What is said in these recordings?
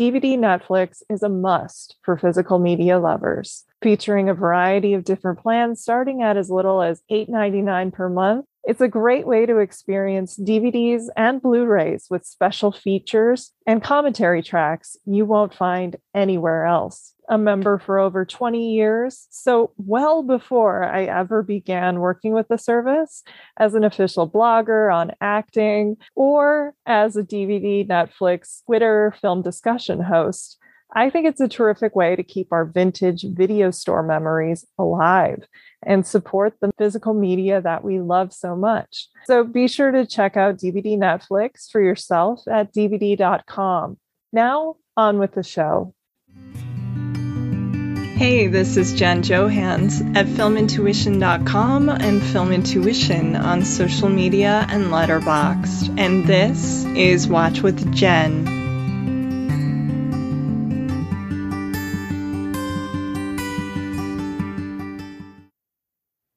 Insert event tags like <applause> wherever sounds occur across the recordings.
DVD Netflix is a must for physical media lovers, featuring a variety of different plans starting at as little as $8.99 per month. It's a great way to experience DVDs and Blu rays with special features and commentary tracks you won't find anywhere else a member for over 20 years. So, well before I ever began working with the service as an official blogger on acting or as a DVD, Netflix, Twitter film discussion host, I think it's a terrific way to keep our vintage video store memories alive and support the physical media that we love so much. So be sure to check out DVD Netflix for yourself at DVD.com. Now, on with the show. Hey, this is Jen Johans at filmintuition.com and Film Intuition on social media and Letterboxd. And this is Watch with Jen.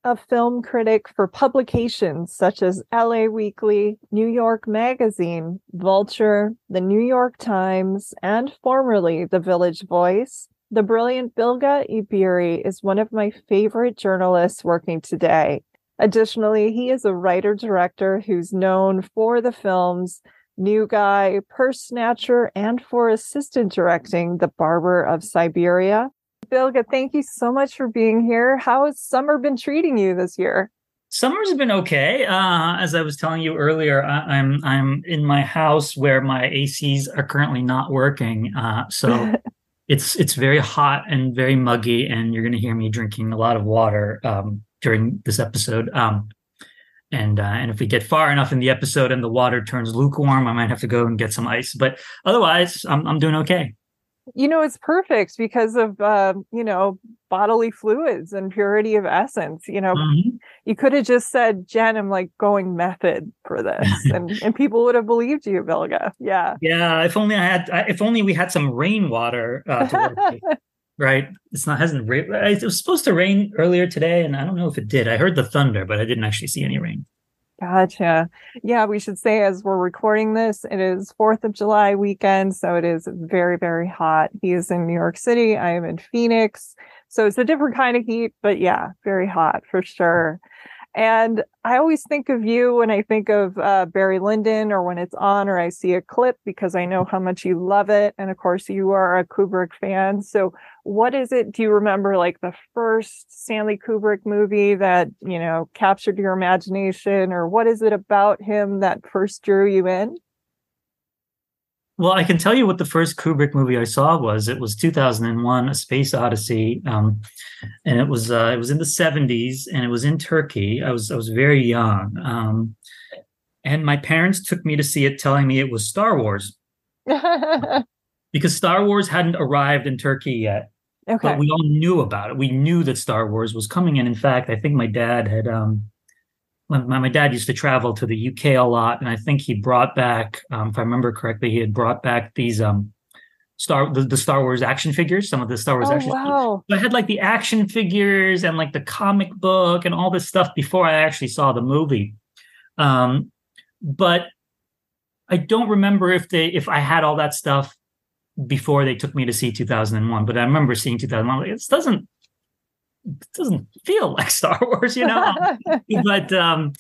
A film critic for publications such as LA Weekly, New York Magazine, Vulture, The New York Times, and formerly The Village Voice, the brilliant Bilge Ebiri is one of my favorite journalists working today. Additionally, he is a writer director who's known for the films New Guy, Purse Snatcher, and for assistant directing The Barber of Siberia. Bilge, thank you so much for being here. How has summer been treating you this year? Summer's been okay. Uh, as I was telling you earlier, I, am I'm, I'm in my house where my ACs are currently not working. Uh, so <laughs> it's it's very hot and very muggy, and you're going to hear me drinking a lot of water um, during this episode. Um, and uh, and if we get far enough in the episode and the water turns lukewarm, I might have to go and get some ice. But otherwise, I'm I'm doing okay you know it's perfect because of uh, you know bodily fluids and purity of essence you know? Mm-hmm. you could have just said jen i'm like going method for this <laughs> and and people would have believed you bilge yeah. Yeah if only i had if only we had some rainwater uh, <laughs> right? It's not hasn't it was supposed to rain earlier today and i don't know if it did. I heard the thunder but i didn't actually see any rain Gotcha. Yeah, we should say as we're recording this, it is 4th of July weekend. So it is very, very hot. He is in New York City. I am in Phoenix. So it's a different kind of heat, but yeah, very hot for sure. And I always think of you when I think of uh, Barry Lyndon or when it's on or I see a clip because I know how much you love it. And of course, you are a Kubrick fan. So, what is it? Do you remember like the first Stanley Kubrick movie that, you know, captured your imagination? Or what is it about him that first drew you in? Well, I can tell you what the first Kubrick movie I saw was. It was 2001: A Space Odyssey, um, and it was uh, it was in the 70s, and it was in Turkey. I was I was very young, um, and my parents took me to see it, telling me it was Star Wars, <laughs> because Star Wars hadn't arrived in Turkey yet. Okay. But we all knew about it. We knew that Star Wars was coming, and in fact, I think my dad had um, my, my dad used to travel to the UK a lot, and I think he brought back, um, if I remember correctly, he had brought back these um, Star the, the, Star Wars action figures, some of the Star Wars oh, action wow. figures. I had like the action figures and like the comic book and all this stuff before I actually saw the movie. Um, but I don't remember if they if I had all that stuff before they took me to see 2001. But I remember seeing 2001. Like, this doesn't it doesn't feel like Star <laughs> Wars, you know. <laughs> but um,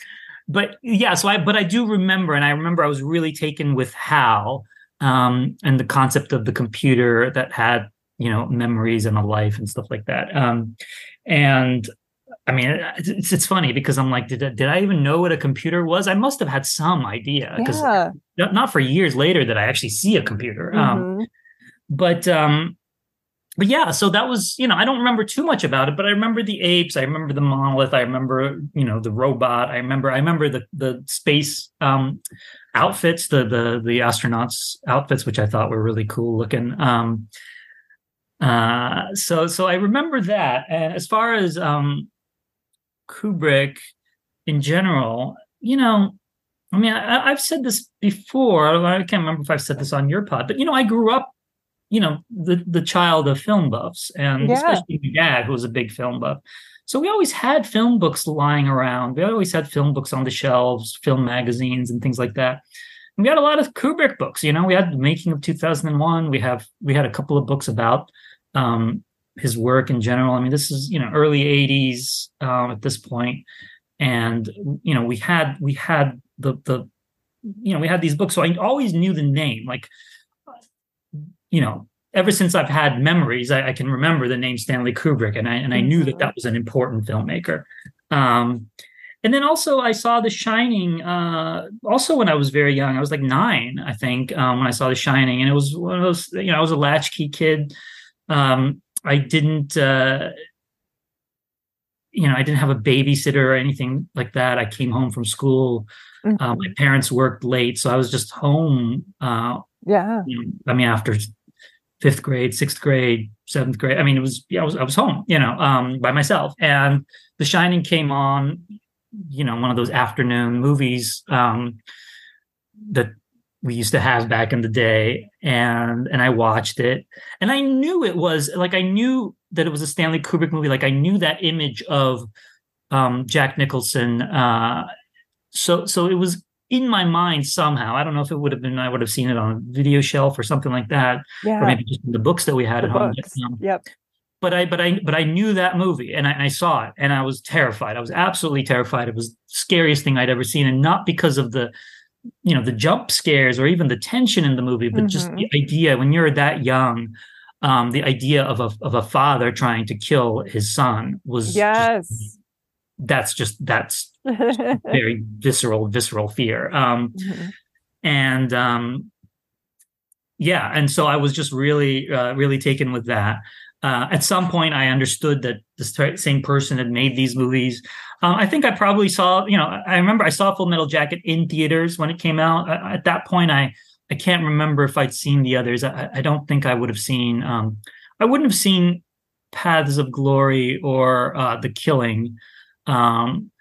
but yeah, so I but I do remember, and I remember I was really taken with Hal um, and the concept of the computer that had you know memories and a life and stuff like that. Um, and I mean, it's it's funny because I'm like, did I, did I even know what a computer was? I must have had some idea because yeah. not for years later that I actually see a computer. Um, mm-hmm. Um, but um, but yeah, so that was, you know, I don't remember too much about it, but I remember the apes, I remember the monolith, I remember, you know, the robot, I remember, I remember the the space um, outfits, the the the astronauts outfits, which I thought were really cool looking. Um, Uh, so so I remember that. And as far as um, Kubrick in general, you know, I mean, I, have said this before. I can't remember if I've said this on your pod, but you know, I grew up, you know, the the child of film buffs, and yeah. especially my dad, who was a big film buff. So we always had film books lying around. We always had film books on the shelves, film magazines, and things like that. And we had a lot of Kubrick books. You know, we had the making of 2001. We have we had a couple of books about um, his work in general. I mean, this is you know early 80s um, at this point, and you know we had we had the the you know we had these books, so I always knew the name. Like, you know, ever since I've had memories, I, I, can remember the name Stanley Kubrick, and I and I knew that that was an important filmmaker. Um, and then also I saw The Shining. Uh, also when I was very young, I was like nine, I think, um, when I saw The Shining, and it was one of those. You know, I was a latchkey kid. Um, I didn't. Uh, you know, I didn't have a babysitter or anything like that. I came home from school. Mm-hmm. Uh, my parents worked late, so I was just home. Uh, yeah. You know, I mean, after fifth grade, sixth grade, seventh grade. I mean, it was yeah, I was I was home, you know, um, by myself. And The Shining came on, you know, one of those afternoon movies um, that we used to have back in the day, and and I watched it, and I knew it was like I knew that it was a Stanley Kubrick movie. Like I knew that image of um, Jack Nicholson. Uh, so so it was in my mind somehow. I don't know if it would have been I would have seen it on a video shelf or something like that, yeah. or maybe just in the books that we had the at home. Um, yep. But I but I but I knew that movie and I, I, saw it and I was terrified. I was absolutely terrified. It was the scariest thing I'd ever seen, and not because of the you know the jump scares or even the tension in the movie, but mm-hmm. just the idea when you're that young. Um, the idea of a of a father trying to kill his son was yes. Just, that's just that's <laughs> very visceral, visceral fear. Um, mm-hmm. And um, yeah, and so I was just really, uh, really taken with that. Uh, at some point, I understood that the same person had made these movies. Um, I think I probably saw, you know, I remember I saw Full Metal Jacket in theaters when it came out. At that point, I I can't remember if I'd seen the others. I, I don't think I would have seen. Um, I wouldn't have seen Paths of Glory or uh, The Killing. Um,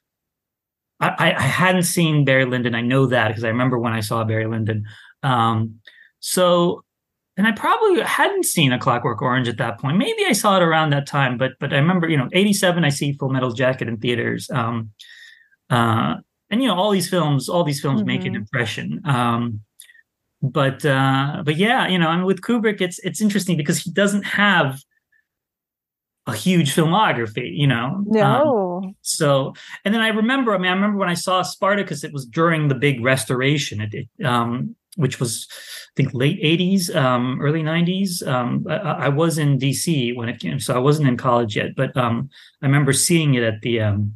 I, I hadn't seen Barry Lyndon. I know that because I remember when I saw Barry Lyndon. Um, so, and I probably hadn't seen A Clockwork Orange at that point. Maybe I saw it around that time, but but I remember, you know, '87. I see Full Metal Jacket in theaters. Um, uh, and you know, all these films, all these films mm-hmm. make an mm-hmm. impression. Um, but uh, but yeah, you know, I mean, with Kubrick, it's it's interesting because he doesn't have a huge filmography, you know. No. Um, so, and then I remember, I mean, I remember when I saw Spartacus, it was during the big restoration, it, it um, which was, I think, late '80s, um, early '90s. Um, I, I, was in DC when it came, so I wasn't in college yet, but um, I remember seeing it at the um,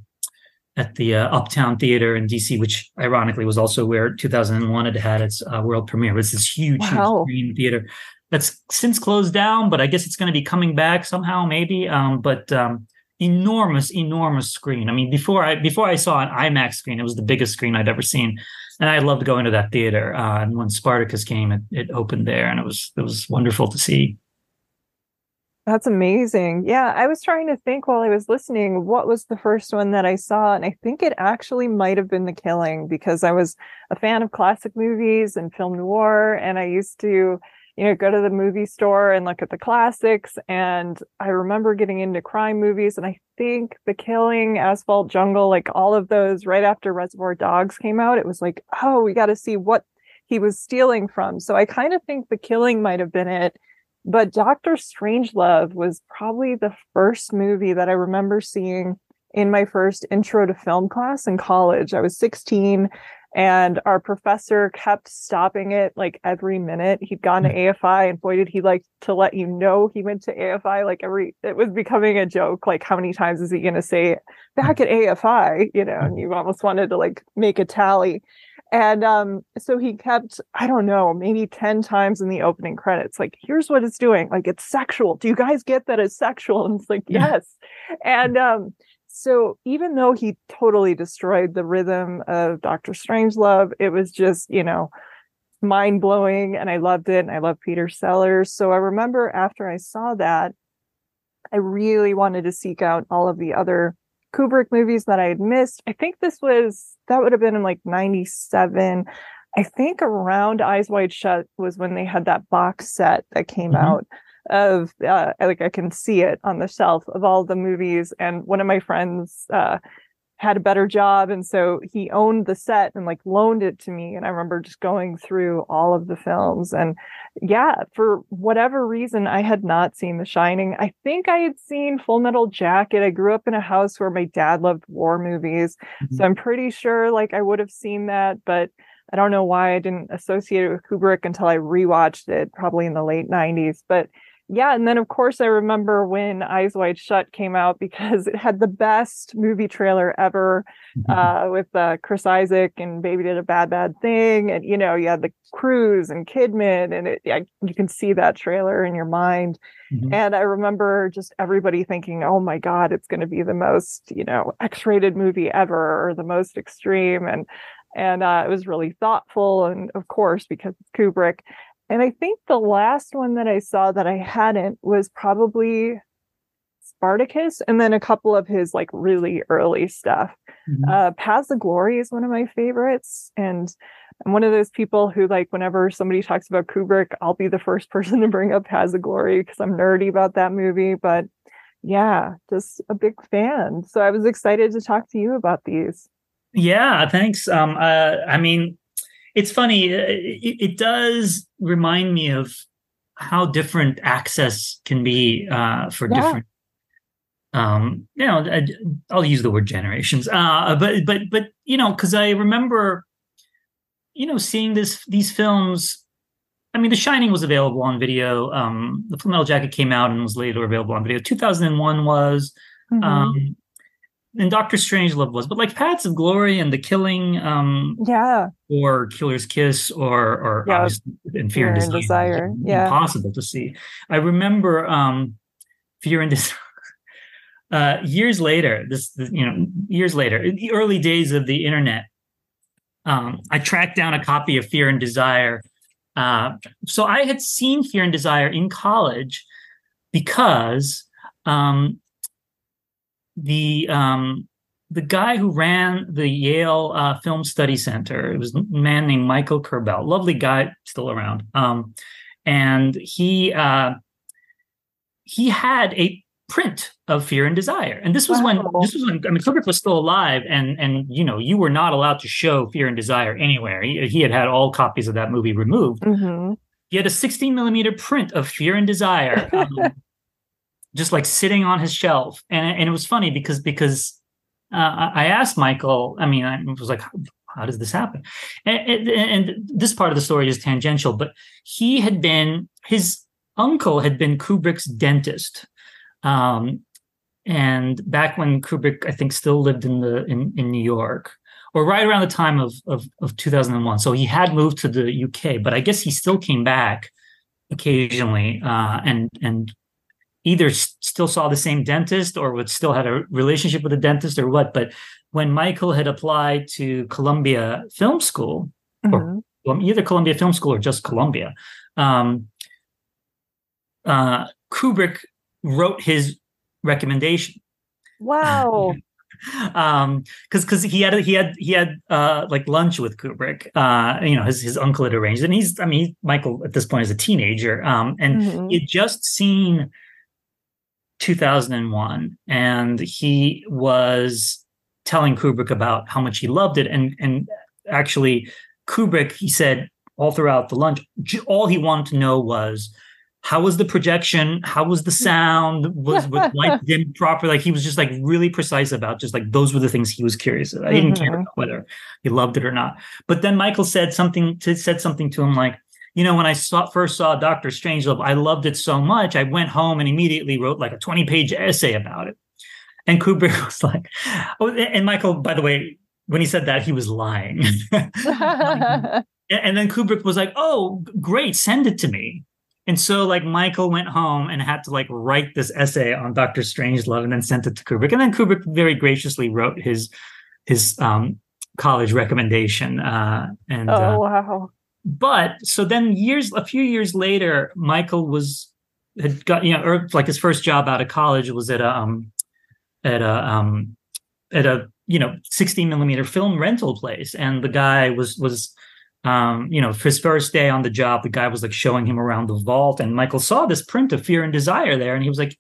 at the uh, Uptown Theater in DC, which ironically was also where 2001 had had its uh, world premiere. It was this huge, wow. huge theater that's since closed down, but I guess it's going to be coming back somehow, maybe. Um, but um, enormous, enormous screen. I mean, before I before I saw an IMAX screen, it was the biggest screen I'd ever seen, and I loved going to that theater. Uh, and when Spartacus came, it, it opened there, and it was it was wonderful to see. That's amazing. Yeah, I was trying to think while I was listening, what was the first one that I saw? And I think it actually might have been The Killing because I was a fan of classic movies and film noir. And I used to you know, go to the movie store and look at the classics. And I remember getting into crime movies, and I think The Killing, Asphalt Jungle, like all of those right after Reservoir Dogs came out, it was like, oh, we got to see what he was stealing from. So I kind of think The Killing might have been it. But Doctor Strangelove was probably the first movie that I remember seeing in my first intro to film class in college. I was 16 and our professor kept stopping it like every minute. He'd gone to hmm. AFI and boy did he like to let you know he went to AFI like every it was becoming a joke. Like how many times is he gonna say back at AFI, you know, and you almost wanted to like make a tally. And um, so he kept, I don't know, maybe 10 times in the opening credits, like, here's what it's doing. Like, it's sexual. Do you guys get that it's sexual? And it's like, <laughs> yes. And um, so even though he totally destroyed the rhythm of Doctor Strangelove, it was just, you know, mind blowing and I loved it. And I love Peter Sellers. So I remember after I saw that, I really wanted to seek out all of the other Kubrick movies that I had missed. I think this was, that would have been in like 97. I think around Eyes Wide Shut was when they had that box set that came mm-hmm. out of uh, like I can see it on the shelf of all the movies. And one of my friends uh, had a better job, and so he owned the set and like loaned it to me. And I remember just going through all of the films. And yeah, for whatever reason, I had not seen The Shining. I think I had seen Full Metal Jacket. I grew up in a house where my dad loved war movies, mm-hmm. so I'm pretty sure like I would have seen that, but. I don't know why I didn't associate it with Kubrick until I rewatched it, probably in the late 90s. But yeah, and then of course I remember when Eyes Wide Shut came out because it had the best movie trailer ever mm-hmm. uh, with uh, Chris Isaak and Baby Did a Bad Bad Thing, and you know you had the Cruise and Kidman, and it, I, you can see that trailer in your mind. Mm-hmm. And I remember just everybody thinking, "Oh my God, it's going to be the most you know X-rated movie ever, or the most extreme," and and uh, it was really thoughtful, and of course because it's Kubrick and I think the last one that I saw that I hadn't was probably Spartacus and then a couple of his like really early stuff. Mm-hmm. Uh Paths of Glory is one of my favorites. And I'm one of those people who like whenever somebody talks about Kubrick, I'll be the first <laughs> person to bring up Paths of Glory because I'm nerdy about that movie. But yeah, just a big fan. So I was excited to talk to you about these. Yeah, thanks. Um uh I mean it's funny. Uh, it, it, does remind me of how different access can be uh, for yeah. different. Um, you know, I, I'll use the word generations. Uh, but but but you know, because I remember, you know, seeing this these films. I mean, The Shining was available on video. Um, the Full Metal Jacket came out and was later available on video. 2001 was. Mm-hmm. Um, and Doctor Strangelove was, but like Paths of Glory and The Killing, um, yeah, or Killer's Kiss, or or yeah. and Fear, Fear and, Desire, Desire. yeah, impossible to see. I remember um, Fear and Desire. <laughs> Uh, years later, this you know, years later, in the early days of the internet, um, I tracked down a copy of Fear and Desire. Uh, so I had seen Fear and Desire in college because um, the um, the guy who ran the Yale uh, Film Study Center, it was a man named Michael Kerbel, lovely guy, still around. Um, and he uh, he had a print of Fear and Desire, and this was wow. when this was when I mean Kubrick was still alive, and and you know you were not allowed to show Fear and Desire anywhere. He, he had had all copies of that movie removed. Mm-hmm. He had a 16 millimeter print of Fear and Desire. Um, <laughs> just like sitting on his shelf. And, and it was funny because because uh, I asked Michael, I mean, I was like, how does this happen? And, and, and, this part of the story is tangential, but he had been, his uncle had been Kubrick's dentist. Um, and back when Kubrick, I think, still lived in the in, in New York, or right around the time of, of, of 2001. So he had moved to the UK, but I guess he still came back occasionally uh, and and either still saw the same dentist or would still had a relationship with the dentist or what. But when Michael had applied to Columbia Film School, mm-hmm. or either Columbia Film School or just Columbia, um, uh, Kubrick wrote his recommendation. Wow. <laughs> um because because he had he had he had uh like lunch with kubrick uh you know his his uncle had arranged and he's i mean michael at this point is a teenager um and mm-hmm. he had just seen 2001 and he was telling Kubrick about how much he loved it and and actually Kubrick he said all throughout the lunch all he wanted to know was how was the projection? How was the sound? Was was <laughs> light dimmed properly like he was just like really precise about just like those were the things he was curious about. He didn't mm-hmm. care about whether he loved it or not. But then Michael said something to said something to him like you know, when I saw, first saw Doctor Strangelove, I loved it so much. I went home and immediately wrote like a 20 page essay about it. And Kubrick <laughs> was like, oh, and Michael, by the way, when he said that, he was lying. <laughs> and then Kubrick was like, oh, great, send it to me. And so like Michael went home and had to like write this essay on Doctor Strangelove and then sent it to Kubrick. And then Kubrick very graciously wrote his his um, college recommendation. Uh, and oh uh, wow but so then years, a few years later, Michael was had got you know, or like his first job out of college was at a um at a um at a you know 16 millimeter film rental place, and the guy was was um, you know, his first day on the job, the guy was like showing him around the vault, and Michael saw this print of Fear and Desire there, and he was like,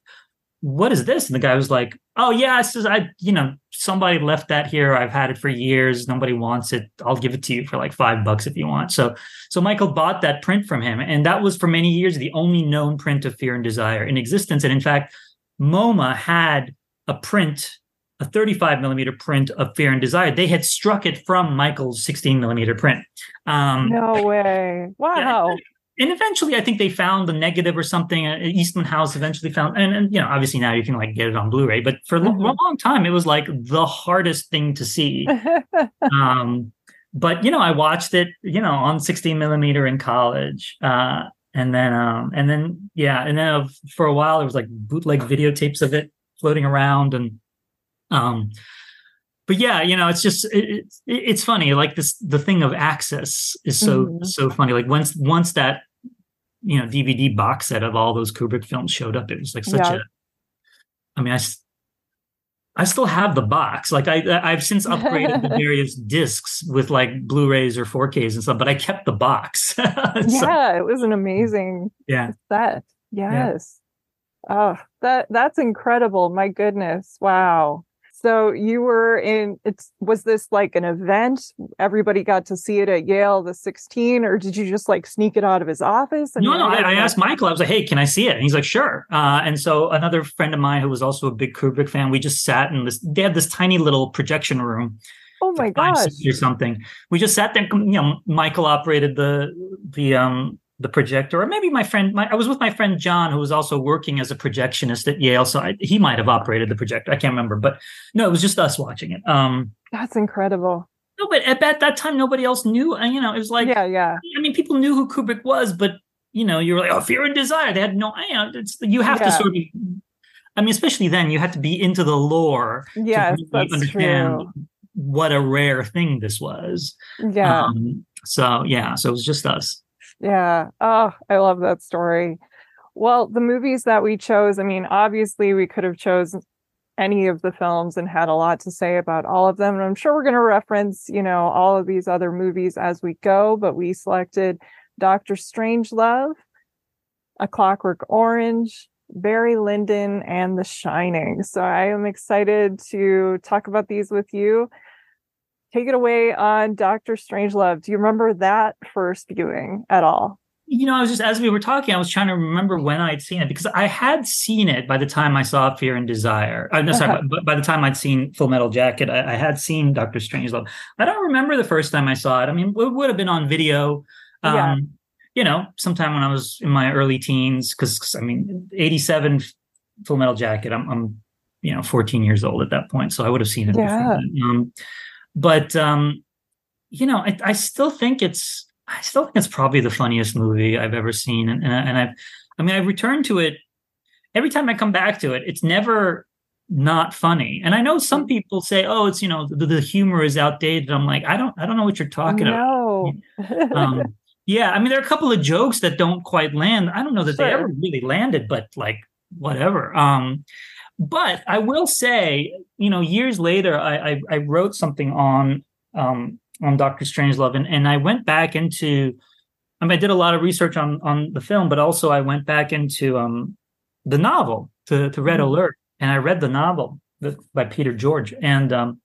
"What is this?" And the guy was like, "Oh yeah, it's just, I, you know, somebody left that here. I've had it for years. Nobody wants it. I'll give it to you for like five bucks if you want." So, so Michael bought that print from him, and that was for many years the only known print of Fear and Desire in existence. And in fact, MoMA had a print a 35 millimeter print of Fear and Desire. They had struck it from Michael's 16 millimeter print. Um, no way! <laughs> Wow. And eventually, I think they found the negative or something. Uh, Eastman House eventually found, and, and you know, obviously now you can like get it on Blu-ray, but for mm-hmm. a long time, it was like the hardest thing to see. <laughs> um, but you know, I watched it, you know, on 16 millimeter in college. Uh, and then, um, and then, yeah, and then uh, for a while, there was like bootleg videotapes of it floating around, and um, but yeah, you know, it's just it, it, it's funny. Like this, the thing of access is so mm-hmm. so funny. Like once once that you know DVD box set of all those Kubrick films showed up, it was like such yeah. a. I mean, I I still have the box. Like I I've since upgraded the <laughs> various discs with like Blu-rays or 4Ks and stuff, but I kept the box. <laughs> so, yeah, it was an amazing yeah set. Yes. Yeah. Oh, that that's incredible. My goodness. Wow. So you were in it's was this like an event? Everybody got to see it at Yale the 16, or did you just like sneak it out of his office? no, no, I, I, asked Michael, I was like, hey, can I see it? And he's like, sure. Uh, and so another friend of mine who was also a big Kubrick fan, we just sat in this, they had this tiny little projection room. Oh my gosh. Or something. We just sat there, you know, Michael operated the the um the projector, or maybe my friend. My, I was with my friend John, who was also working as a projectionist at Yale, so I, he might have operated the projector. I can't remember, but no, it was just us watching it. Um, That's incredible. No, but at, at that time, nobody else knew. And you know, it was like, yeah, yeah. I mean, people knew who Kubrick was, but you know, you were like, oh, Fear and Desire. They had no. You know, it's you have yeah. to sort of. I mean, especially then, you had to be into the lore. Yes, really that's understand true. What a rare thing this was. Yeah. Um, so yeah, so it was just us. Yeah. Oh, I love that story. Well, the movies that we chose, I mean, obviously we could have chosen any of the films and had a lot to say about all of them. And I'm sure we're going to reference, you know, all of these other movies as we go, but we selected Doctor Strangelove, A Clockwork Orange, Barry Lyndon, and The Shining. So I am excited to talk about these with you take it away on Doctor Strangelove. Do you remember that first viewing at all? You know, I was just as we were talking, I was trying to remember when I'd seen it because I had seen it by the time I saw Fear and Desire. Uh, no, sorry, by, by, the time I'd seen Full Metal Jacket, I, I had seen Doctor Strangelove. I don't remember the first time I saw it. I mean, it would have been on video. Um, yeah. You know, sometime when I was in my early teens, because I mean, '87 Full Metal Jacket. I'm, I'm, you know, 14 years old at that point, so I would have seen it. Yeah. Um, but um, you know, I, I, still think it's I still think it's probably the funniest movie I've ever seen, and and I've I mean I've returned to it every time I come back to it. It's never not funny, and I know some mm. people say, "Oh, it's you know the, the humor is outdated." I'm like, I don't I don't know what you're talking no. about. <laughs> um, yeah, I mean there are a couple of jokes that don't quite land. I don't know that sure. they ever really landed, but like whatever. Um, but I will say, you know, years later, I I, I wrote something on um, on Doctor Strangelove, and and I went back into. I mean, I did a lot of research on on the film, but also I went back into um, the novel to to Red mm-hmm. Alert, and I read the novel by Peter George, and um,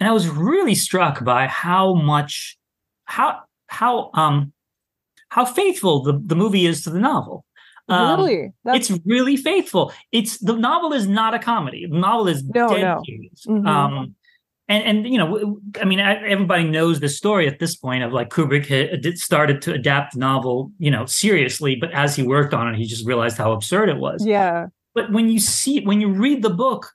and I was really struck by how much how how um how faithful the, the movie is to the novel. Um, really? That's... It's really faithful. It's the novel is not a comedy. The novel is no, dead no. Mm-hmm. Um, and and you know, I mean, everybody knows the story at this point of like Kubrick had started to adapt the novel, you know, seriously, but as he worked on it, he just realized how absurd it was. Yeah. But when you see, when you read the book,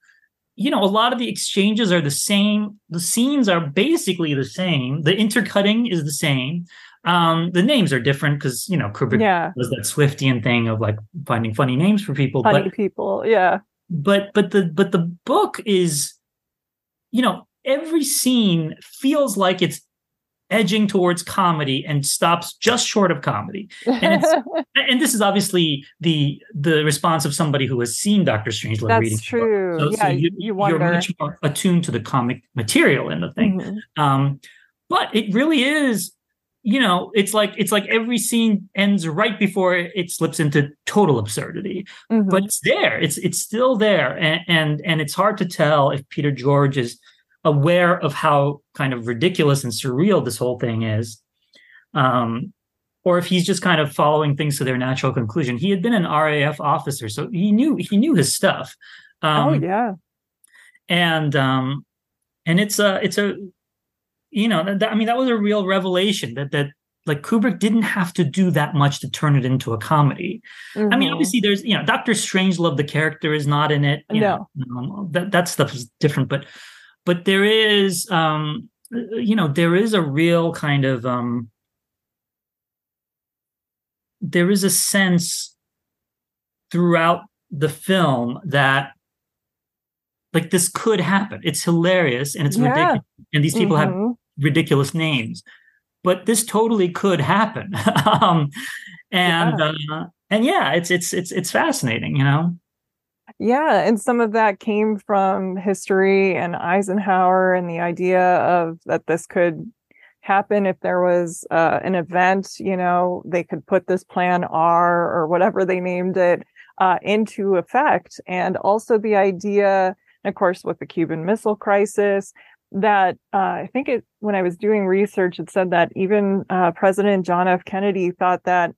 you know, a lot of the exchanges are the same. The scenes are basically the same. The intercutting is the same. Um, the names are different because you know Kubrick yeah. was that Swiftian thing of like finding funny names for people. Funny but, people, yeah. But but the but the book is, you know, every scene feels like it's edging towards comedy and stops just short of comedy. And, it's <laughs> and this is obviously the the response of somebody who has seen Doctor Strangelove That's reading. true. So, yeah, so you, you wonder. are much more attuned to the comic material in the thing. Mhm. Um, but it really is, you know, it's like it's like every scene ends right before it slips into total absurdity. Mhm. But it's there. It's it's still there, and and and it's hard to tell if Peter George is aware of how kind of ridiculous and surreal this whole thing is. Um, or if he's just kind of following things to their natural conclusion. He had been an RAF officer, so he knew he knew his stuff. Um, oh yeah. and um and it's a it's a you know that, i mean that was a real revelation that that like kubrick didn't have to do that much to turn it into a comedy i mean Mhm. obviously there's you know dr strangelove the character is not in it you No. know, um, that that stuff is different but but there is um you know there is a real kind of um there is a sense throughout the film that like this could happen. It's hilarious and it's Yeah. ridiculous. And these people have Mhm. Ridiculous names, but this totally could happen. <laughs> um, and uh, and yeah, it's it's it's it's fascinating, you know. Yeah, and some of that came from history and Eisenhower and the idea of that this could happen if there was uh, an event, you know, they could put this plan R or whatever they named it uh, into effect. And also the idea, of course, with the Cuban Missile Crisis, that uh, I think it when I was doing research, it said that even uh, President John F. Kennedy thought that,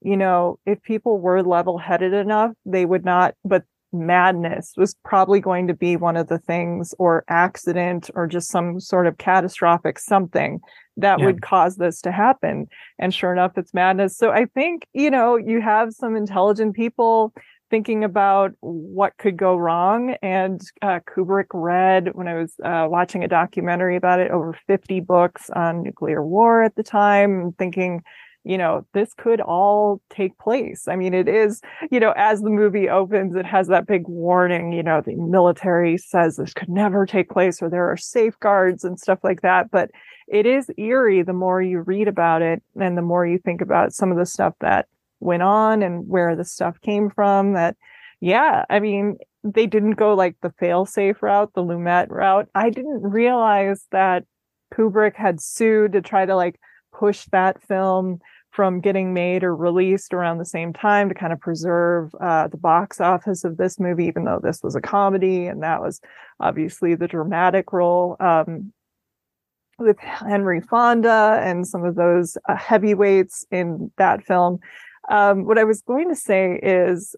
you know, if people were level headed enough, they would not, but madness was probably going to be one of the things or accident or just some sort of catastrophic something that Yeah. would cause this to happen and sure enough it's madness so i think you know you have some intelligent people thinking about what could go wrong and uh, kubrick read when i was uh, watching a documentary about it over 50 books on nuclear war at the time thinking you know this could all take place i mean it is you know, as the movie opens, it has that big warning, you know, the military says this could never take place or there are safeguards and stuff like that. But it is eerie the more you read about it and the more you think about some of the stuff that went on and where the stuff came from. That, yeah, I mean, they didn't go like the fail safe route, the Lumet route. I didn't realize that Kubrick had sued to try to like push that film from getting made or released around the same time to kind of preserve uh, the box office of this movie, even though this was a comedy and that was obviously the dramatic role um, with Henry Fonda and some of those uh, heavyweights in that film. Um, what I was going to say is,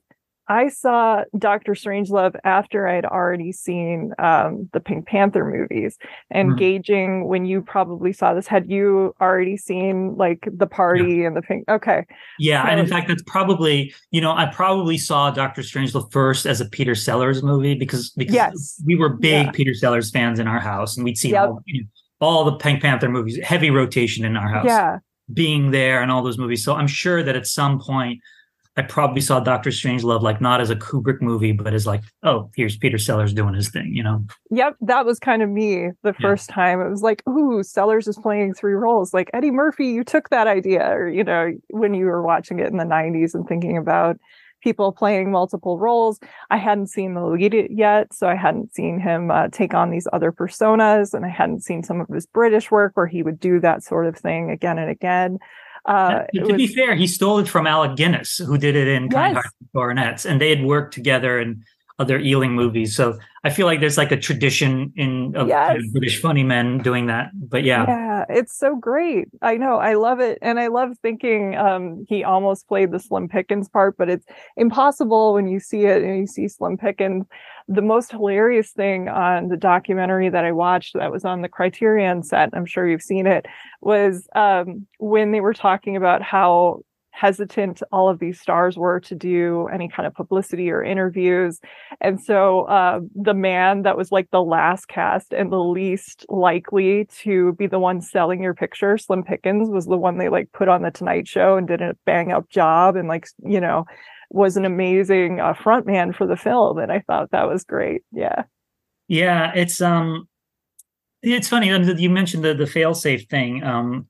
I saw Doctor Strangelove after I'd already seen um, the Pink Panther movies. And Mhm. gauging when you probably saw this, had you already seen like the party and the pink? Okay, Yeah, and in fact, that's probably you know I probably saw Doctor Strangelove first as a Peter Sellers movie because because Yes. we were big Yeah. Peter Sellers fans in our house, and we'd seen Yep. all, you know, all the Pink Panther movies, heavy rotation in our house. yeah, being there and all those movies. So I'm sure that at some point I probably saw Doctor Strangelove like not as a Kubrick movie, but as like, oh, here's Peter Sellers doing his thing, you know? yep. That was kind of me the first time. It was like, ooh, Sellers is playing three roles. Like Eddie Murphy, you took that idea, or you know, when you were watching it in the '90s and thinking about people playing multiple roles. I hadn't seen the lead yet, so I hadn't seen him uh, take on these other personas, and I hadn't seen some of his British work where he would do that sort of thing again and again. Uh, to it to be fair, he stole it from Alec Guinness, who did it in Yes. Hearts and Coronets, and they had worked together in other Ealing movies. So I feel like there's like a tradition in of Yes. British funny men doing that. But yeah, Yeah, it's so great. I know. I love it. And I love thinking um he almost played the Slim Pickens part, but it's impossible when you see it and you see Slim Pickens. The most hilarious thing on the documentary that I watched that was on the Criterion set, I'm sure you've seen it, was um when they were talking about how hesitant all of these stars were to do any kind of publicity or interviews. And so uh, the man that was like the last cast and the least likely to be the one selling your picture, Slim Pickens, was the one they like put on the Tonight Show and did a bang up job and like, you know, was an amazing uh, front man for the film. And I thought that was great. Yeah. Yeah, it's um it's funny you mentioned the the failsafe thing. Um,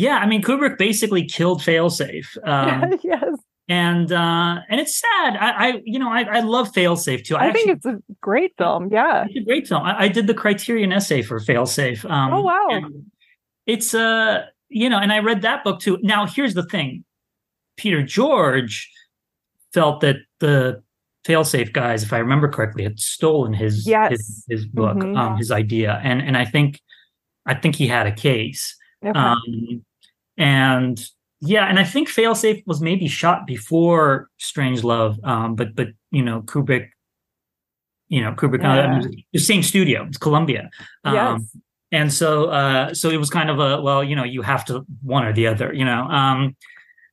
yeah, I mean Kubrick basically killed failsafe. Um, <laughs> yes. And uh, and it's sad. I, I you know I, I love Failsafe too. I, I actually, think it's a great film. Yeah, it's a great film. I, I did the Criterion essay for Failsafe. Um, oh wow! It's uh you know, and I read that book too. Now here's the thing: Peter George felt that the failsafe guys, if I remember correctly, had stolen his yes. his, his, book, mm-hmm. um, his idea, and and I think I think he had a case. Okay. Um, and yeah, and I think failsafe was maybe shot before Strangelove, um, but but you know Kubrick, you know Kubrick, uh, yeah. uh, the same studio, it's Columbia. Um, yes. And so, uh, so it was kind of a well, you know, you have to one or the other, you know. Um,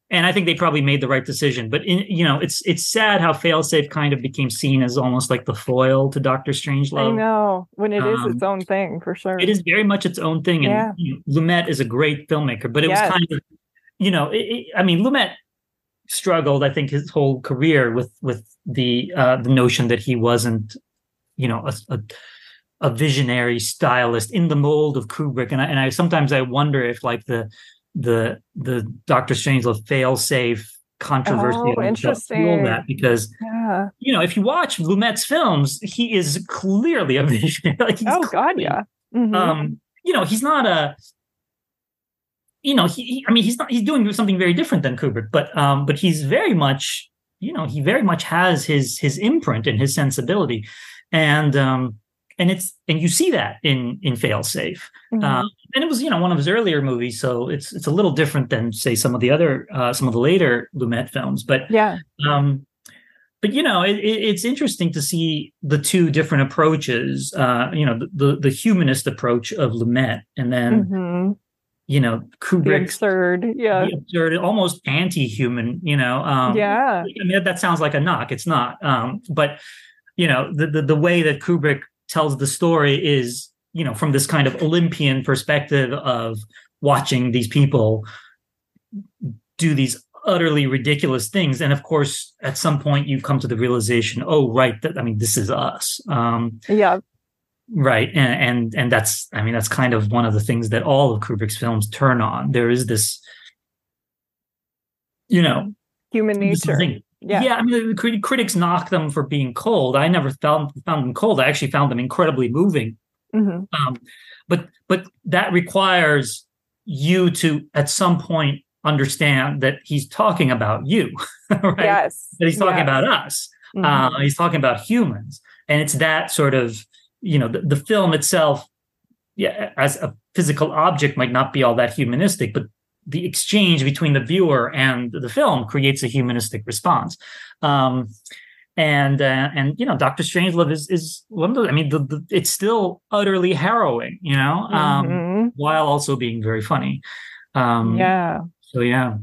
and I think they probably made the right decision. But in, you know, it's it's sad how failsafe kind of became seen as almost like the foil to Doctor Strangelove. I know when it is um, its own thing for sure. It is very much its own thing, and yeah. you know, Lumet is a great filmmaker. But it yes. was kind of, you know, it, it, I mean, Lumet struggled, I think, his whole career with with the uh, the notion that he wasn't, you know, a, a a visionary stylist in the mold of Kubrick, and I, and I sometimes I wonder if like the the the Doctor Strange Strangelove failsafe controversy. Oh, interesting. that because yeah. you know if you watch Lumet's films, he is clearly a <laughs> visionary. like oh God, yeah. Mm-hmm. Um, you know, he's not a. You know, he, he, I mean, he's not. He's doing something very different than Kubrick, but um, but he's very much. You know, he very much has his his imprint and his sensibility, and um, and it's and you see that in in Failsafe, mm-hmm. um, and it was you know one of his earlier movies, so it's it's a little different than say some of the other uh, some of the later Lumet films, but yeah. Um, but you know, it, it, it's interesting to see the two different approaches. Uh, you know, the, the, the humanist approach of Lumet, and then mm-hmm. you know Kubrick's absurd, yeah, absurd, almost anti-human. You know, um, yeah. I mean, that sounds like a knock. It's not, um, but you know, the, the the way that Kubrick tells the story is you know from this kind of olympian perspective of watching these people do these utterly ridiculous things. And of course at some point you come to the realization oh right that i mean this is us. Um yeah. right. And, and and that's i mean that's kind of one of the things that all of kubrick's films turn on. There is this you know human nature yeah. yeah, I mean, the critics knock them for being cold. I never found found them cold. I actually found them incredibly moving. Mm-hmm. Um, but but that requires you to at some point understand that he's talking about you, <laughs> right? Yes, that he's talking yes. about us. Mm-hmm. Uh, he's talking about humans, and it's that sort of you know the, the film itself, yeah, as a physical object might not be all that humanistic, but the exchange between the viewer and the film creates a humanistic response. Um, and uh, and you know, Doctor Strangelove is is one of those. I mean, the, the, it's still utterly harrowing, you know, um, mm-hmm. while also being very funny. Um, yeah. So yeah.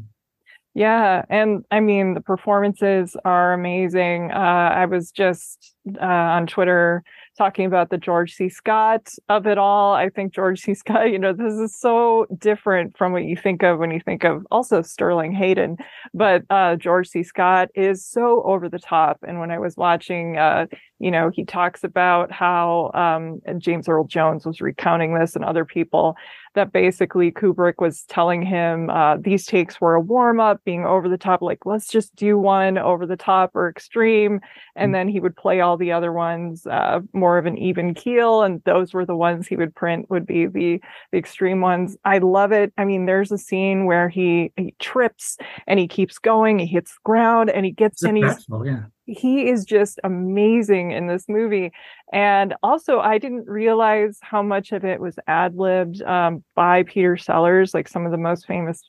Yeah, and I mean the performances are amazing. Uh, I was just uh, on Twitter talking about the George C. Scott of it all. I think George C. <laughs> Scott, you know, this is so different from what you think of when you think of also Sterling Hayden, but uh, George C. Scott is so over the top. And when I was watching, uh, you know, he talks about how um, James Earl Jones was recounting this and other people that basically Kubrick was telling him uh, these takes were a warm up, being over the top, like let's just do one over the top or extreme, and mm-hmm. then he would play all the other ones uh, more of an even keel, and those were the ones he would print would be the the extreme ones. I love it. I mean, there's a scene where he he trips and he keeps going, he hits the ground, and he gets in. He's yeah he is just amazing in this movie. And also, I didn't realize how much of it was ad libbed um, by Peter Sellers. Like some of the most famous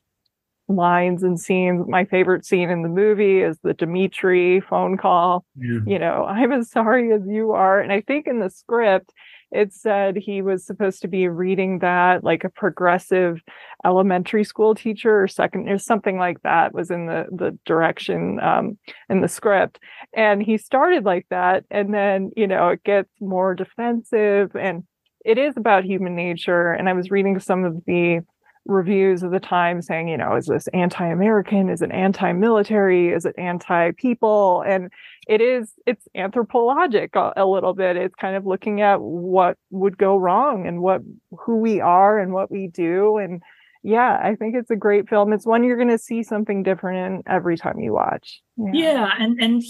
lines and scenes. My favorite scene in the movie is the Dimitri phone call. Yeah. You know, I'm as sorry as you are. And I think in the script, it said he was supposed to be reading that like a progressive elementary school teacher or second or something like that was in the the direction um, in the script. And he started like that and then you know it gets more defensive and it is about human nature. And i was reading some of the reviews of the time saying, you know, is this anti-American? Is it anti-military? Is it anti-people? And it is, it's anthropologic a, a, little bit. It's kind of looking at what would go wrong and what, who we are and what we do. And yeah, I think it's a great film. It's one you're going to see something different in every time you watch. Yeah. yeah. And, and,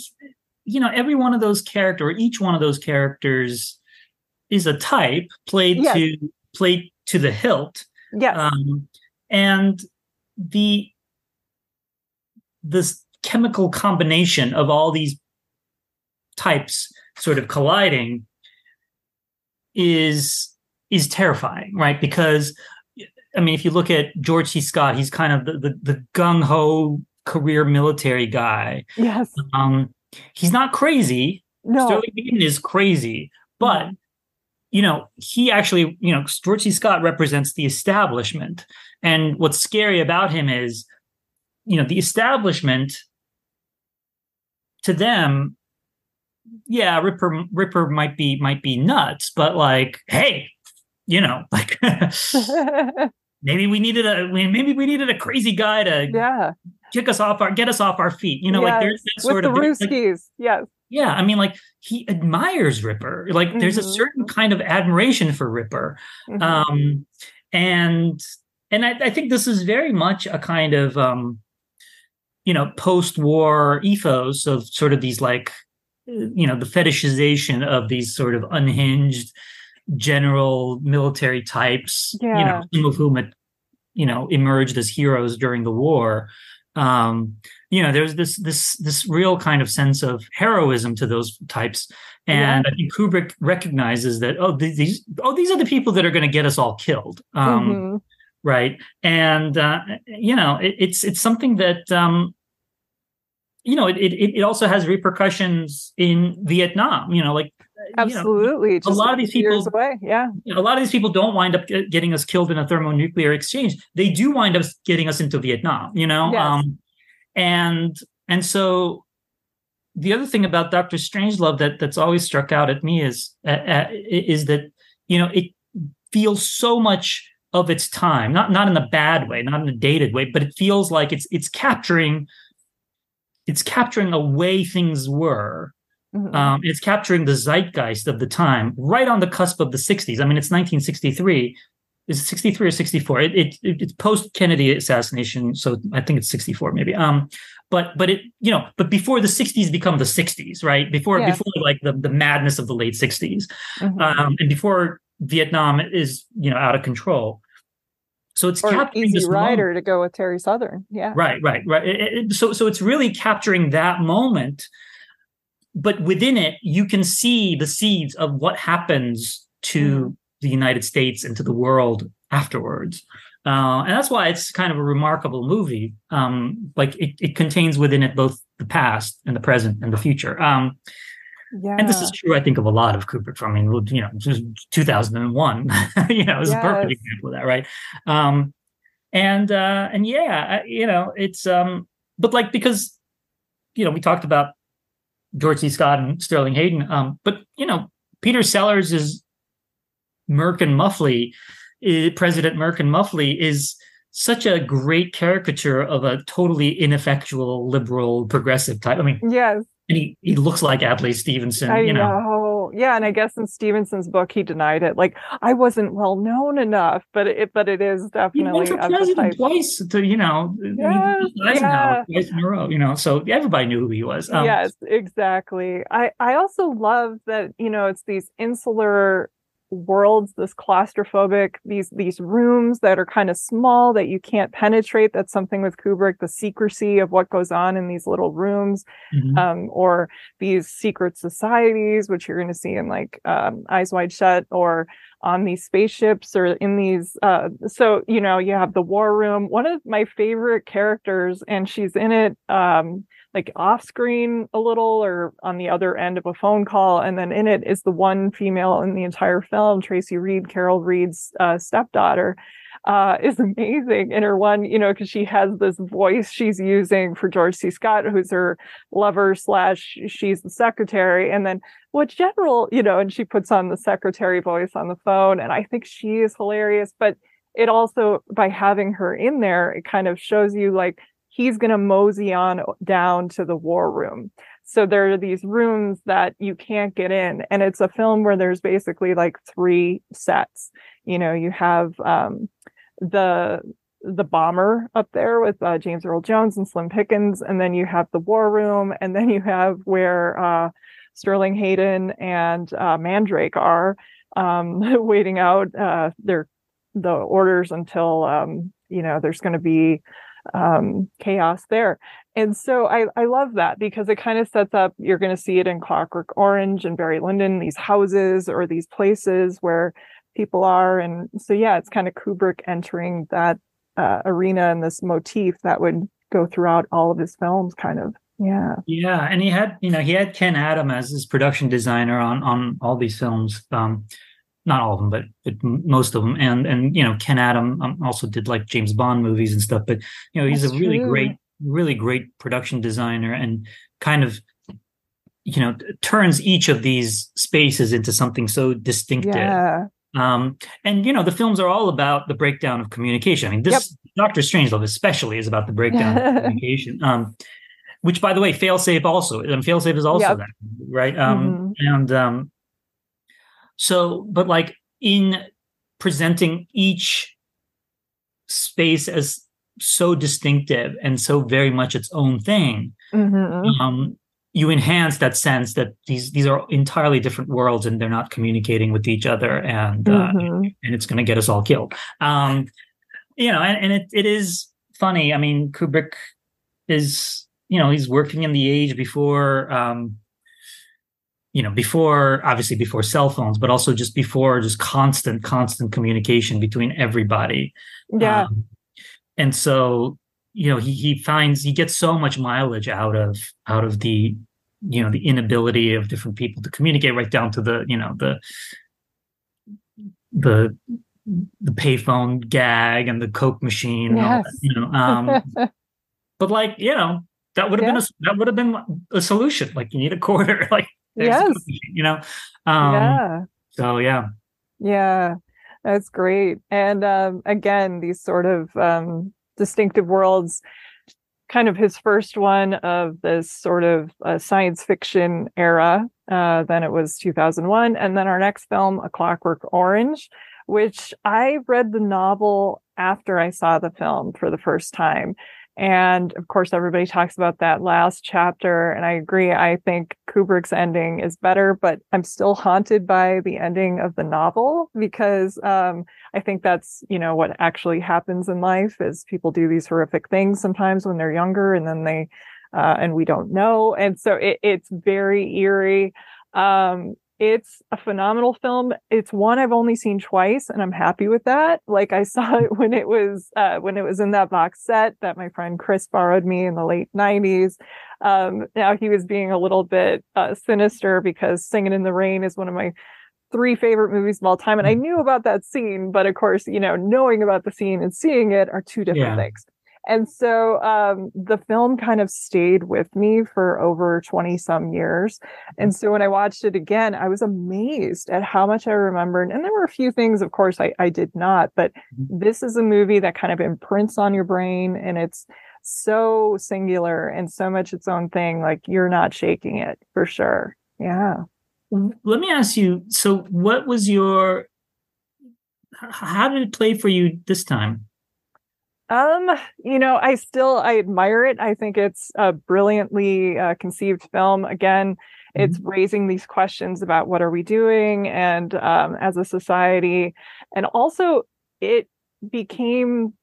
you know, every one of those characters, each one of those characters is a type played yes. to, played to the hilt Yes. Um, and the this chemical combination of all these types sort of colliding is is terrifying, right? Because I mean, if you look at George C. Scott, he's kind of the the, the gung ho career military guy. Yes. Um, he's not crazy. No. Sterling Hayden is crazy, but you know, he actually, you know, George C. Scott represents the establishment. And what's scary about him is, you know, the establishment to them, yeah, Ripper Ripper might be might be nuts, but like, hey, you know, <laughs> like <laughs> maybe we needed a maybe we needed a crazy guy to yeah kick us off our get us off our feet. You know, yes. like there's that sort With the of like, yes. Yeah, I mean, like he admires Ripper. Like mm-hmm. there's a mm-hmm. certain kind of admiration for Ripper, mm-hmm. um, and and I, I, think this is very much a kind of um, you know post-war ethos of sort of these like you know the fetishization of these sort of unhinged general military types. Yeah. You know, some of whom had you know emerged as heroes during the war. Um, you know there's this this this real kind of sense of heroism to those types and yeah. i think kubrick recognizes that oh these oh these are the people that are going to get us all killed um, mm-hmm. right and uh, you know it, it's it's something that um, you know it, it it also has repercussions in vietnam you know like absolutely you know, a lot of these people away. yeah you know, a lot of these people don't wind up getting us killed in a thermonuclear exchange they do wind up getting us into vietnam you know yes. um and and so the other thing about Doctor Strangelove that that's always struck out at me is uh, uh, is that you know it feels so much of its time, not not in a bad way, not in a dated way, but it feels like it's it's capturing it's capturing a way things were. Mm-hmm. Um, it's capturing the zeitgeist of the time, right on the cusp of the '60s. I mean, it's 1963, is it 63 or 64 it, it, it it's post kennedy assassination so i think it's 64 maybe. Um but but it you know but before the 60s become the 60s right? Before yeah. before like the, the madness of the late 60s mm-hmm. um and before vietnam is you know out of control. So it's or capturing easy rider moment. to go with terry southern yeah. Right right right. It, it, so so it's really capturing that moment but within it you can see the seeds of what happens to mm the United States and to the world afterwards. Uh, and that's why it's kind of a remarkable movie. Um, like it, it, contains within it both the past and the present and the future. Um, yeah. And this is true, I think, of a lot of Kubrick. I mean, you know, 2001, <laughs> you know, is yes. a perfect example of that, right? Um, and uh, and yeah, you know, it's um, but like because you know we talked about George C. Scott and Sterling Hayden, um, but you know, Peter Sellers is Merkin Muffley, President Merkin Muffley, is such a great caricature of a totally ineffectual liberal progressive type. I mean, yes. And he, he looks like Adlai Stevenson, I you know. know. Yeah, and I guess in Stevenson's book he denied it. Like I wasn't well known enough, but it but it is definitely he ran for president twice to you know yes, yeah. twice in a row, you know. So everybody knew who he was. Um, yes, exactly. I I also love that you know it's these insular worlds this claustrophobic these these rooms that are kind of small that you can't penetrate that's something with kubrick the secrecy of what goes on in these little rooms mm-hmm. um, or these secret societies which you're going to see in like um, eyes wide shut or on these spaceships or in these uh, so you know you have the war room one of my favorite characters and she's in it um, like off screen a little or on the other end of a phone call. And then in it is the one female in the entire film, Tracy Reed, Carol Reed's uh, stepdaughter. Uh, <laughs> is amazing in her one, you know, because she has this voice she's using for George C. Scott, who's her lover slash she's the secretary, and then what general, you know, and she puts on the secretary voice on the phone, and I think she is hilarious. But it also by having her in there, it kind of shows you like he's going to mosey on down to the war room. So there are these rooms that you can't get in. And it's a film where there's basically like three sets. You know, you have um, the the bomber up there with uh, James Earl Jones and Slim Pickens, and then you have the war room, and then you have where uh, Sterling Hayden and uh, Mandrake are um, <laughs> waiting out uh, their the orders until um, you know there's going to be um, chaos there. And so I, I love that because it kind of sets up, you're going to see it in Clockwork Orange and Barry Lyndon, these houses or these places where people are. And so, yeah, it's kind of Kubrick entering that uh, arena and this motif that would go throughout all of his films, kind of. Yeah. Yeah. And he had, you know, he had Ken Adam as his production designer on, on all these films. Um, not all of them, but, but most of them. And and you know, Ken Adam um, also did like James Bond movies and stuff. But you know, he's That's a really true. great, really great production designer and kind of you know turns each of these spaces into something so distinctive. Yeah. Um, and you know, the films are all about the breakdown of communication. I mean, this yep. Doctor Strangelove especially is about the breakdown of <laughs> communication. Um, which, by the way, Failsafe also, and Failsafe is also yep. that, right? Um, mm-hmm. And um, so, but like in presenting each space as so distinctive and so very much its own thing, mm-hmm. um, you enhance that sense that these these are entirely different worlds and they're not communicating with each other, and uh, mm-hmm. and it's going to get us all killed. Um, you know, and, and it it is funny. I mean, Kubrick is you know he's working in the age before um, you know before obviously before cell phones but also just before just constant constant communication between everybody yeah um, and so you know he he finds he gets so much mileage out of out of the you know the inability of different people to communicate right down to the you know the the the payphone gag and the coke machine yes. That, you know um <laughs> but like you know that would have yeah. been a that would have been a solution like you need a quarter <laughs> like yes. you know? Um, yeah. So, yeah. Yeah. That's great. And um, again, these sort of um, distinctive worlds, kind of his first one of this sort of uh, science fiction era. Uh, then it was 2001. And then our next film, A Clockwork Orange, which I read the novel after I saw the film for the first time. And of course, everybody talks about that last chapter. And I agree. I think Kubrick's ending is better, but I'm still haunted by the ending of the novel because um, I think that's, you know, what actually happens in life is people do these horrific things sometimes when they're younger and then they, uh, and we don't know. And so it, it's very eerie. Um, it's a phenomenal film. It's one I've only seen twice and I'm happy with that. Like I <laughs> saw it when it was uh, when it was in that box set that my friend Chris borrowed me in the late 90s. Um, now he was being a little bit uh, sinister because Singing in the Rain is one of my three favorite movies of all time and I mm. knew about that scene, but of course, you know, knowing about the scene and seeing it are two different yeah. things. And so um, the film kind of stayed with me for over 20 some years. And so when I watched it again, I was amazed at how much I remembered. And there were a few things, of course, I, I did not, but mm-hmm. this is a movie that kind of imprints on your brain and it's so singular and so much its own thing. Like you're not shaking it for sure. Yeah. Let me ask you so, what was your, how did it play for you this time? Um, you know, I still I admire it. I think it's a brilliantly uh, conceived film. Again, mm-hmm. it's raising these questions about what are we doing and um, as a society, and also it became.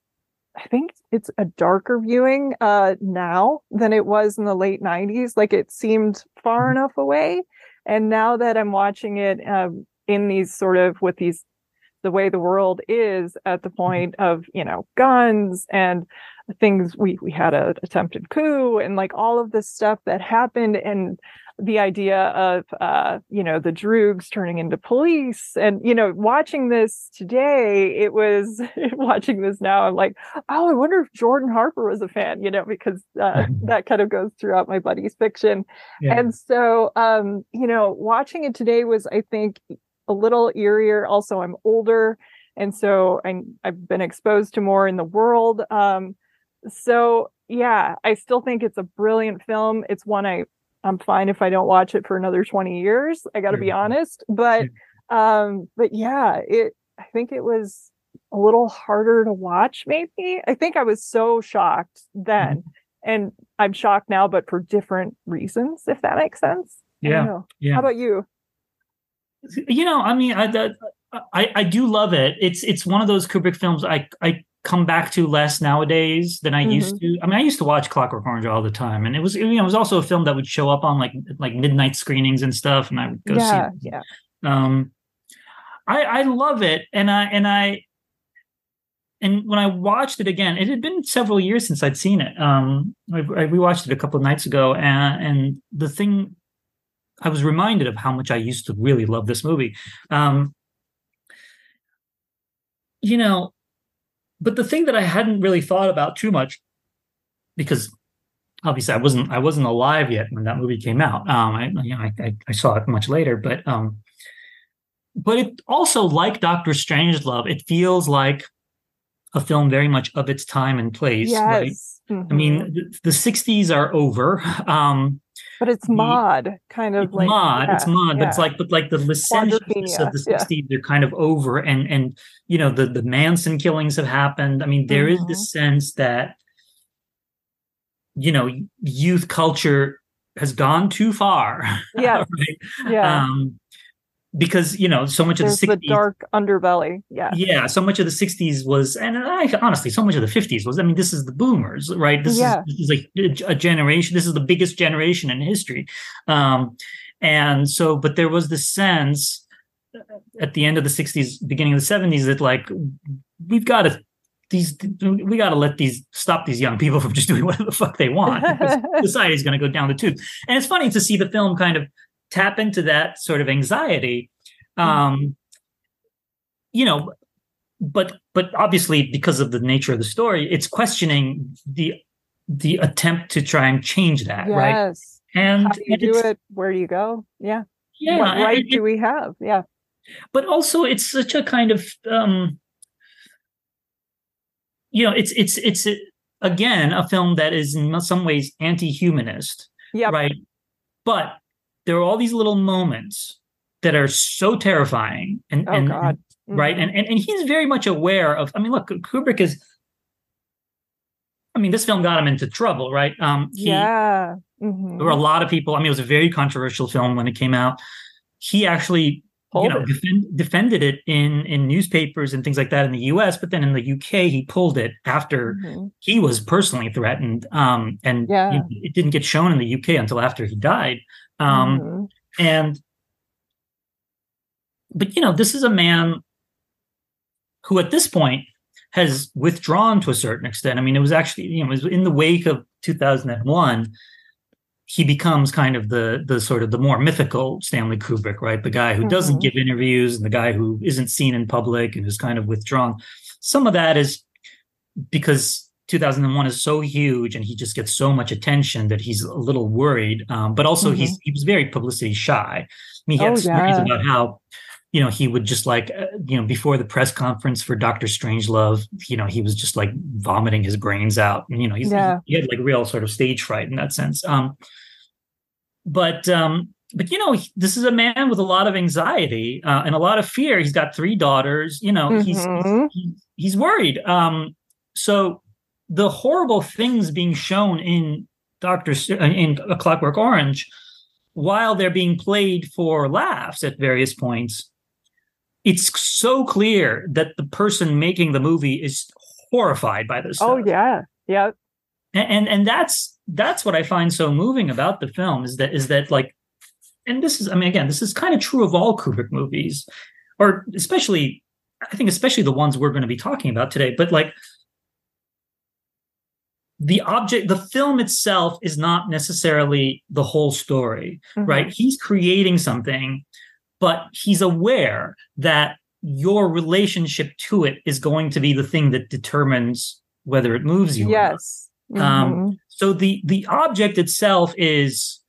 I think it's a darker viewing uh, now than it was in the late '90s. Like it seemed far mm-hmm. enough away, and now that I'm watching it uh, in these sort of with these the way the world is at the mm-hmm. point of you know guns and things we we had an attempted coup and like all of this stuff that happened and the idea of uh you know the droogs turning into police and you know watching this today it was <laughs> watching this now i'm like oh i wonder if jordan harper was a fan you know because uh, <laughs> that kind of goes throughout my buddy's fiction yeah. and so um you know watching it today was i think a little eerier. Also, I'm older. and so I, I've been exposed to more in the world. Um, so yeah, I still think it's a brilliant film. It's one I I'm fine if I don't watch it for another 20 years. I got to be honest, but um, but yeah, it I think it was a little harder to watch. Maybe I think I was so shocked then. Mm-hmm and I'm shocked now, but for different reasons, if that makes sense. Yeah. Yeah. How about you? You know, I mean, I, I, I do love it. It's it's one of those Kubrick films I I come back to less nowadays than I mm-hmm. used to. I mean, I used to watch Clockwork Orange all the time, and it was you know it was also a film that would show up on like like midnight screenings and stuff, and I would go yeah, see. It. Yeah. Um, I I love it, and I and I and when I watched it again, it had been several years since I'd seen it. Um, I, I rewatched it a couple of nights ago, and, and, the thing I was reminded of how much I used to really love this movie. Um, you know, but the thing that I hadn't really thought about too much, because obviously I wasn't I wasn't alive yet when that movie came out. Um, I you know I, I, saw it much later, but um, but it also like Doctor Strangelove, it feels like a film very much of its time and place. Yes. Right? Mm-hmm. I mean, mm-hmm. the, the, 60s are over. <laughs> Um, but it's mod, kind of like mod. Yeah, it's mod, yeah. but it's like, but like the licentiousness of the 60s, yeah. are kind of over, and and you know the the Manson killings have happened. I mean, there mm-hmm. is this sense that you know youth culture has gone too far. <laughs> Yeah, right? yeah. Um, because you know so much There's of the 60s the dark underbelly yeah. Yeah so much of the 60s was and I, honestly so much of the 50s was i mean this is the boomers right? This, yeah. is, this is like a generation this is the biggest generation in history. Um and so but there was the sense at the end of the 60s beginning of the 70s that like we've got to these we got to let these stop these young people <laughs> from just doing whatever the fuck they want <laughs> society's going to go down the tube and it's funny to see the film kind of tap into that sort of anxiety mm-hmm. um you know but but obviously because of the nature of the story it's questioning the the attempt to try and change that yes. right and How do you do it? Where do you go? Yeah. Yeah what right it, do we have? Yeah. But also it's such a kind of um you know it's it's it's again a film that is in some ways anti-humanist yeah right? But there are all these little moments that are so terrifying and, oh, and, God. Mm-hmm. right and, and and he's very much aware of i mean look kubrick is i mean this film got him into trouble right um he, yeah mm-hmm. there were a lot of people i mean it was a very controversial film when it came out he actually Hold you know defend, defended it in in newspapers and things like that in the us but then in the uk he pulled it after mm-hmm. he was personally threatened um and yeah. know, it didn't get shown in the uk until after he died um, mm-hmm. And, but you know, this is a man who at this point has withdrawn to a certain extent. I mean, it was actually, you know, it was in the wake of 2001 he becomes kind of the the sort of the more mythical Stanley Kubrick, right? The guy who mm-hmm. doesn't give interviews and the guy who isn't seen in public and is kind of withdrawn. Some of that is because 2001 is so huge and he just gets so much attention that he's a little worried. Um, but also mm-hmm. he's he was very publicity shy. I mean, he had oh, stories yeah. about how you know he would just like uh, you know before the press conference for Doctor Strangelove, you know he was just like vomiting his brains out. And, you know, he's, yeah. he, he had like real sort of stage fright in that sense. Um, but um, but you know this is a man with a lot of anxiety uh, and a lot of fear. He's got three daughters. You know mm-hmm. he's, he's he's worried. Um, so the horrible things being shown in Doctor uh, in A Clockwork Orange, while they're being played for laughs at various points, it's so clear that the person making the movie is horrified by this. Oh yeah, yeah. And, and and that's that's what I find so moving about the film is that is that like, and this is I mean again this is kind of true of all Kubrick movies, or especially I think especially the ones we're going to be talking about today. But like the object the film itself is not necessarily the whole story mm-hmm. right he's creating something but he's aware that your relationship to it is going to be the thing that determines whether it moves you yes um, mm-hmm. um, so the the object itself is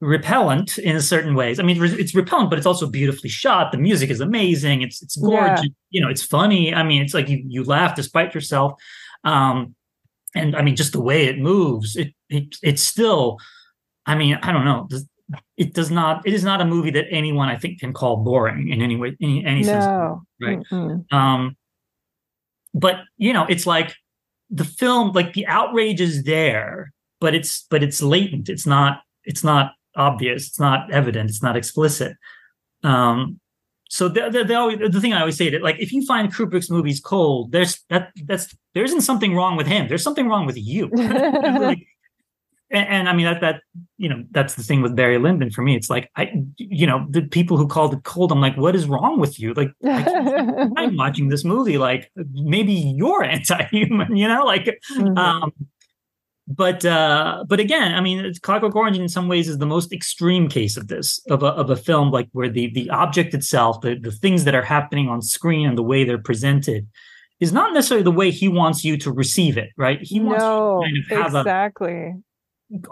repellent in certain ways. I mean, it's repellent, but it's also beautifully shot. The music is amazing. It's it's gorgeous. Yeah. You know, it's funny. I mean, it's like you you laugh despite yourself. Um, and I mean, just the way it moves, it, it it's still. I mean, I don't know. It does not. It is not a movie that anyone I think can call boring in any way, any any no. sense. Right. Mm-hmm. Um, but you know, it's like the film, like the outrage is there, but it's but it's latent. It's not. It's not obvious. It's not evident. It's not explicit. Um, so the, the, the, always, the thing I always say that like if you find Kubrick's movies cold, there's that that's there isn't something wrong with him. There's something wrong with you. <laughs> <laughs> like, and, and, I mean that that you know that's the thing with Barry Lyndon for me. It's like I you know the people who called it cold. I'm like, what is wrong with you? Like <laughs> I'm watching this movie. Like maybe you're anti-human. You know, like mm-hmm. um, but uh, but again, I mean, Clockwork Orange in some ways is the most extreme case of this of a of a film like where the the object itself, the the things that are happening on screen and the way they're presented, is not necessarily the way he wants you to receive it. Right? He wants no, kind of have exactly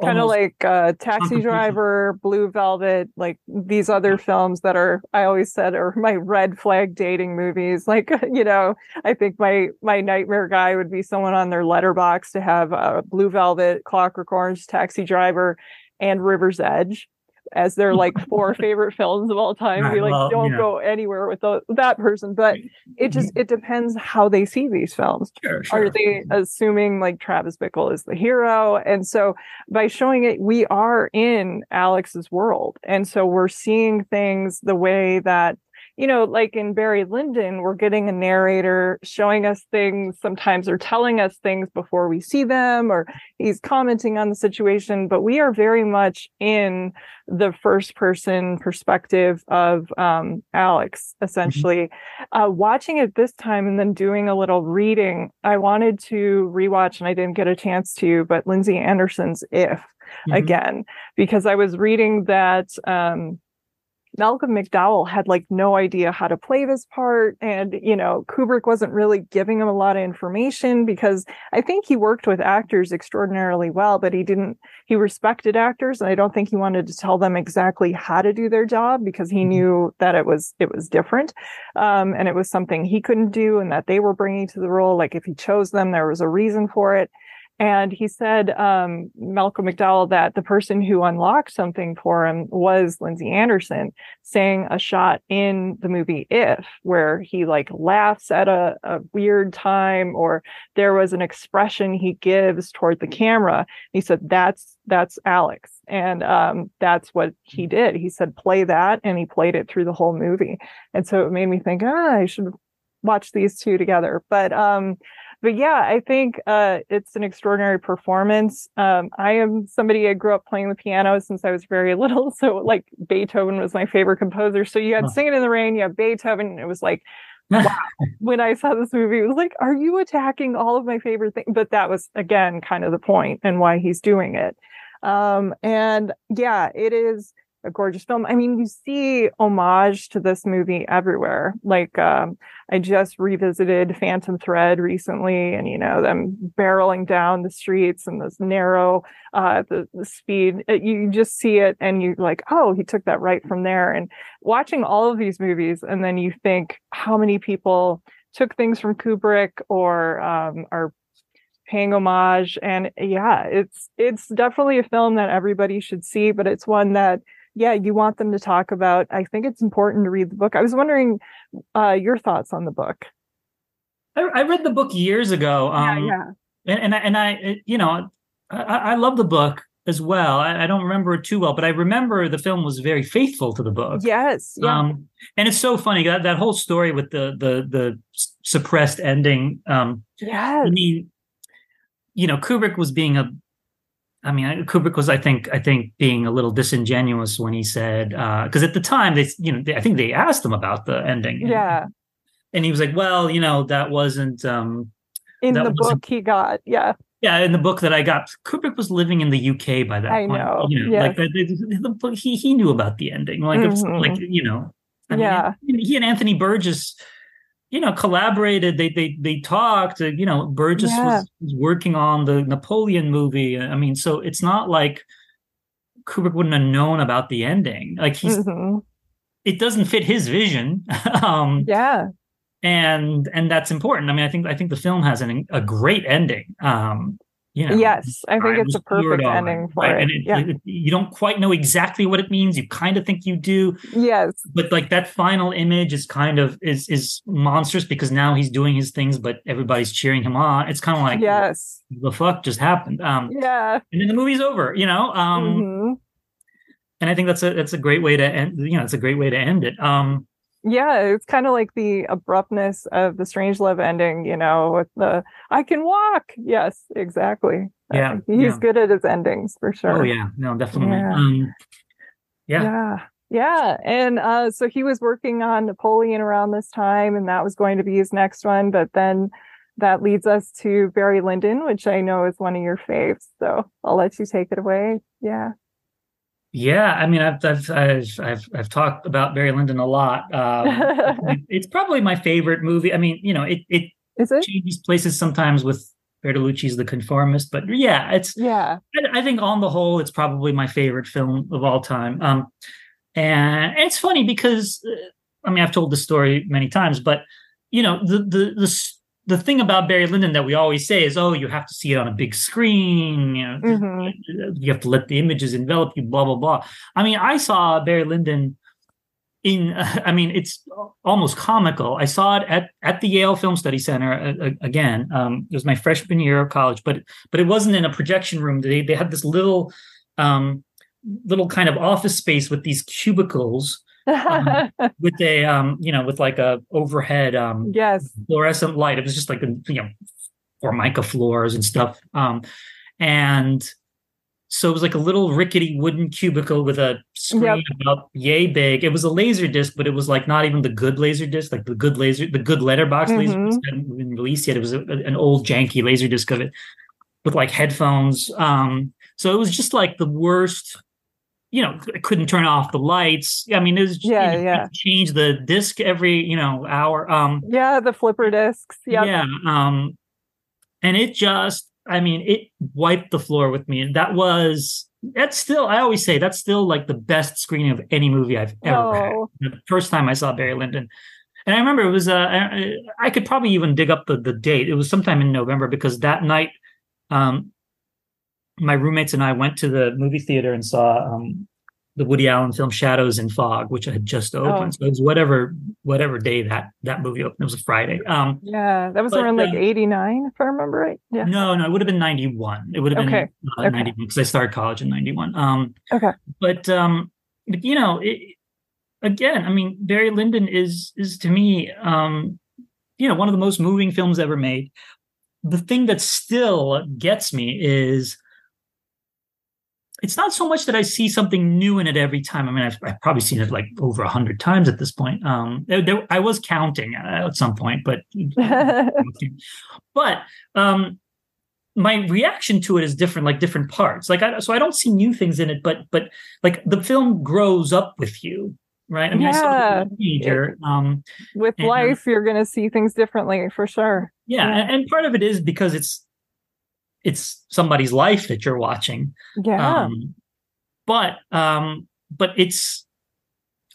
kind of like uh, Taxi Driver, Blue Velvet, like these other films that are I always said are my red flag dating movies. <laughs> Like you know, I think my my nightmare guy would be someone on their Letterboxd to have uh, Blue Velvet, Clockwork Orange, Taxi Driver, and River's Edge as their like <laughs> four favorite films of all time. Right, we like well, don't go anywhere with the, that person, but it just mm-hmm. it depends how they see these films. Sure, sure. Are they assuming like Travis Bickle is the hero? And so by showing it, we are in Alex's world, and so we're seeing things the way that you know, like in Barry Lyndon, we're getting a narrator showing us things sometimes or telling us things before we see them, or he's commenting on the situation, but we are very much in the first person perspective of um, Alex, mm-hmm. essentially. Mm-hmm. Uh, watching it this time and then doing a little reading, I wanted to rewatch and I didn't get a chance to, but Lindsay Anderson's If. Mm-hmm. again because I was reading that um, Malcolm McDowell had like no idea how to play this part. And, you know, Kubrick wasn't really giving him a lot of information because I think he worked with actors extraordinarily well, but he didn't, he respected actors. And I don't think he wanted to tell them exactly how to do their job because he mm-hmm. knew that it was, it was different. Um, and it was something he couldn't do and that they were bringing to the role. Like if he chose them, there was a reason for it. And he said, um, Malcolm McDowell, that the person who unlocked something for him was Lindsay Anderson, saying a shot in the movie If, where he like laughs at a, a weird time, or there was an expression he gives toward the camera. He said, that's, that's Alex. And um, that's what he did. He said, play that. And he played it through the whole movie. And so it made me think, ah, I should watch these two together. But um, but yeah, I think uh, it's an extraordinary performance. Um, I am somebody I grew up playing the piano since I was very <laughs> little, so like Beethoven was my favorite composer. So you had. "Singing in the Rain," you have Beethoven. And it was like, wow. <laughs> when I saw this movie, it was like, are you attacking all of my favorite things? But that was again kind of the point and why he's doing it. Um, and yeah, it is a gorgeous film. I mean, you see homage to this movie everywhere. Like, um, I just revisited Phantom Thread recently, and you know them barreling down the streets and this narrow, uh, the, the speed. It, you just see it, and you're like, oh, he took that right from there. And watching all of these movies, and then you think how many people took things from Kubrick or um, are paying homage and yeah it's it's definitely a film that everybody should see but it's one that yeah, you want them to talk about. I think it's important to read the book. I was wondering uh, your thoughts on the book. I, I read the book years ago. Um, yeah, yeah. And, and I, and I, you know, I, I love the book as well. I, I, don't remember it too well, but I remember the film was very faithful to the book. Yes. Yeah. Um, and it's so funny that that whole story with the the the suppressed ending. Um, yeah. I mean, you know, Kubrick was being a I mean, Kubrick was, I think, I think being a little disingenuous when he said, because uh, at the time they, you know, they, I think they asked him about the ending. Yeah. And, and he was like, well, you know, that wasn't um in the book he got. Yeah. Yeah, in the book that I got, Kubrick was living in the UK by that I point. Know. You know, yes. like the, the, he he knew about the ending. Like, mm-hmm. like you know, I yeah. Mean, he and Anthony Burgess you know, collaborated. They they they talked. You know, Burgess yeah. was, was, working on the Napoleon movie. I mean, so it's not like Kubrick wouldn't have known about the ending. Like he's, mm-hmm. it doesn't fit his vision. <laughs> um, yeah, and and that's important. I mean, I think I think the film has an, a great ending. Um, you know, yes, I think it's a perfect ending for right? it. it, yeah. It, you don't quite know exactly what it means. You kind of think you do. Yes, but like that final image is kind of is is monstrous because now he's doing his things, but everybody's cheering him on. It's kind of like yes, the fuck just happened. Um, yeah, and then the movie's over. You know, um, mm-hmm. and I think that's a that's a great way to end. You know, it's a great way to end it. Um, yeah it's kind of like the abruptness of the Strangelove ending you know with the i can walk. Yes exactly. Yeah he's yeah. good at his endings for sure. oh yeah. No definitely. Yeah. Um, yeah. yeah. yeah and uh, so he was working on napoleon around this time and that was going to be his next one but then that leads us to barry lyndon which i know is one of your faves so i'll let you take it away. Yeah yeah, I mean, I've I've I've I've, I've talked about Barry Lyndon a lot. Um, <laughs> it's probably my favorite movie. I mean, you know, it it, it? changes places sometimes with Bertolucci's The Conformist, but yeah, it's yeah. I, I, think on the whole, it's probably my favorite film of all time. Um, and, and it's funny because uh, I mean, I've told the story many times, but you know, the the the the thing about Barry Lyndon that we always say is, oh, you have to see it on a big screen. You know, mm-hmm. you have to let the images envelop you. Blah blah blah. I mean, I saw Barry Lyndon in. Uh, <laughs> I mean, it's almost comical. I saw it at at the Yale Film Study Center uh, again. Um, it was my freshman year of college, but but it wasn't in a projection room. They they had this little um, little kind of office space with these cubicles um, <laughs> with a um, you know, with like a overhead um yes fluorescent light. It was just like a you know, formica floors and stuff. Um, and so it was like a little rickety wooden cubicle with a screen yep. about yay big. It was a laser disc, but it was like not even the good laser disc, like the good laser, the good letterbox mm-hmm. laser disc hadn't been released yet. It was a, an old janky laser disc of it with like headphones. Um, so it was just like the worst you know, couldn't turn off the lights. I mean, it was yeah, you know, yeah. Change the disc every you know hour. Um, yeah, the flipper discs. Yep. Yeah. Um, and it just, I mean, it wiped the floor with me. And that was that's still. I always say that's still like the best screening of any movie I've ever oh. had. The first time I saw Barry Lyndon. And I remember it was uh, I, I could probably even dig up the, the date. It was sometime in November because that night um, my roommates and I went to the movie theater and saw um, the Woody Allen film Shadows and Fog, which had just opened. Oh. So it was whatever whatever day that that movie opened. It was a Friday. Um, yeah, that was but, around like eighty nine, if I remember right. Yeah. No, no, it would have been ninety one. It would have okay. been uh, okay. ninety one because I started college in ninety one. Um, okay. But um, but you know, it, again, I mean, Barry Lyndon is is to me, um, you know, one of the most moving films ever made. The thing that still gets me is it's not so much that I see something new in it every time. I mean, I've, I've probably seen it like over a hundred times at this point. Um, there, there, I was counting at some point, but <laughs> but um, my reaction to it is different, like different parts. Like, I, so I don't see new things in it, but but like the film grows up with you, right? I mean, yeah. Teenager. Um, with and, life, you're going to see things differently for sure. Yeah, yeah. And, and part of it is because it's it's somebody's life that you're watching. Yeah. Um, but um, but it's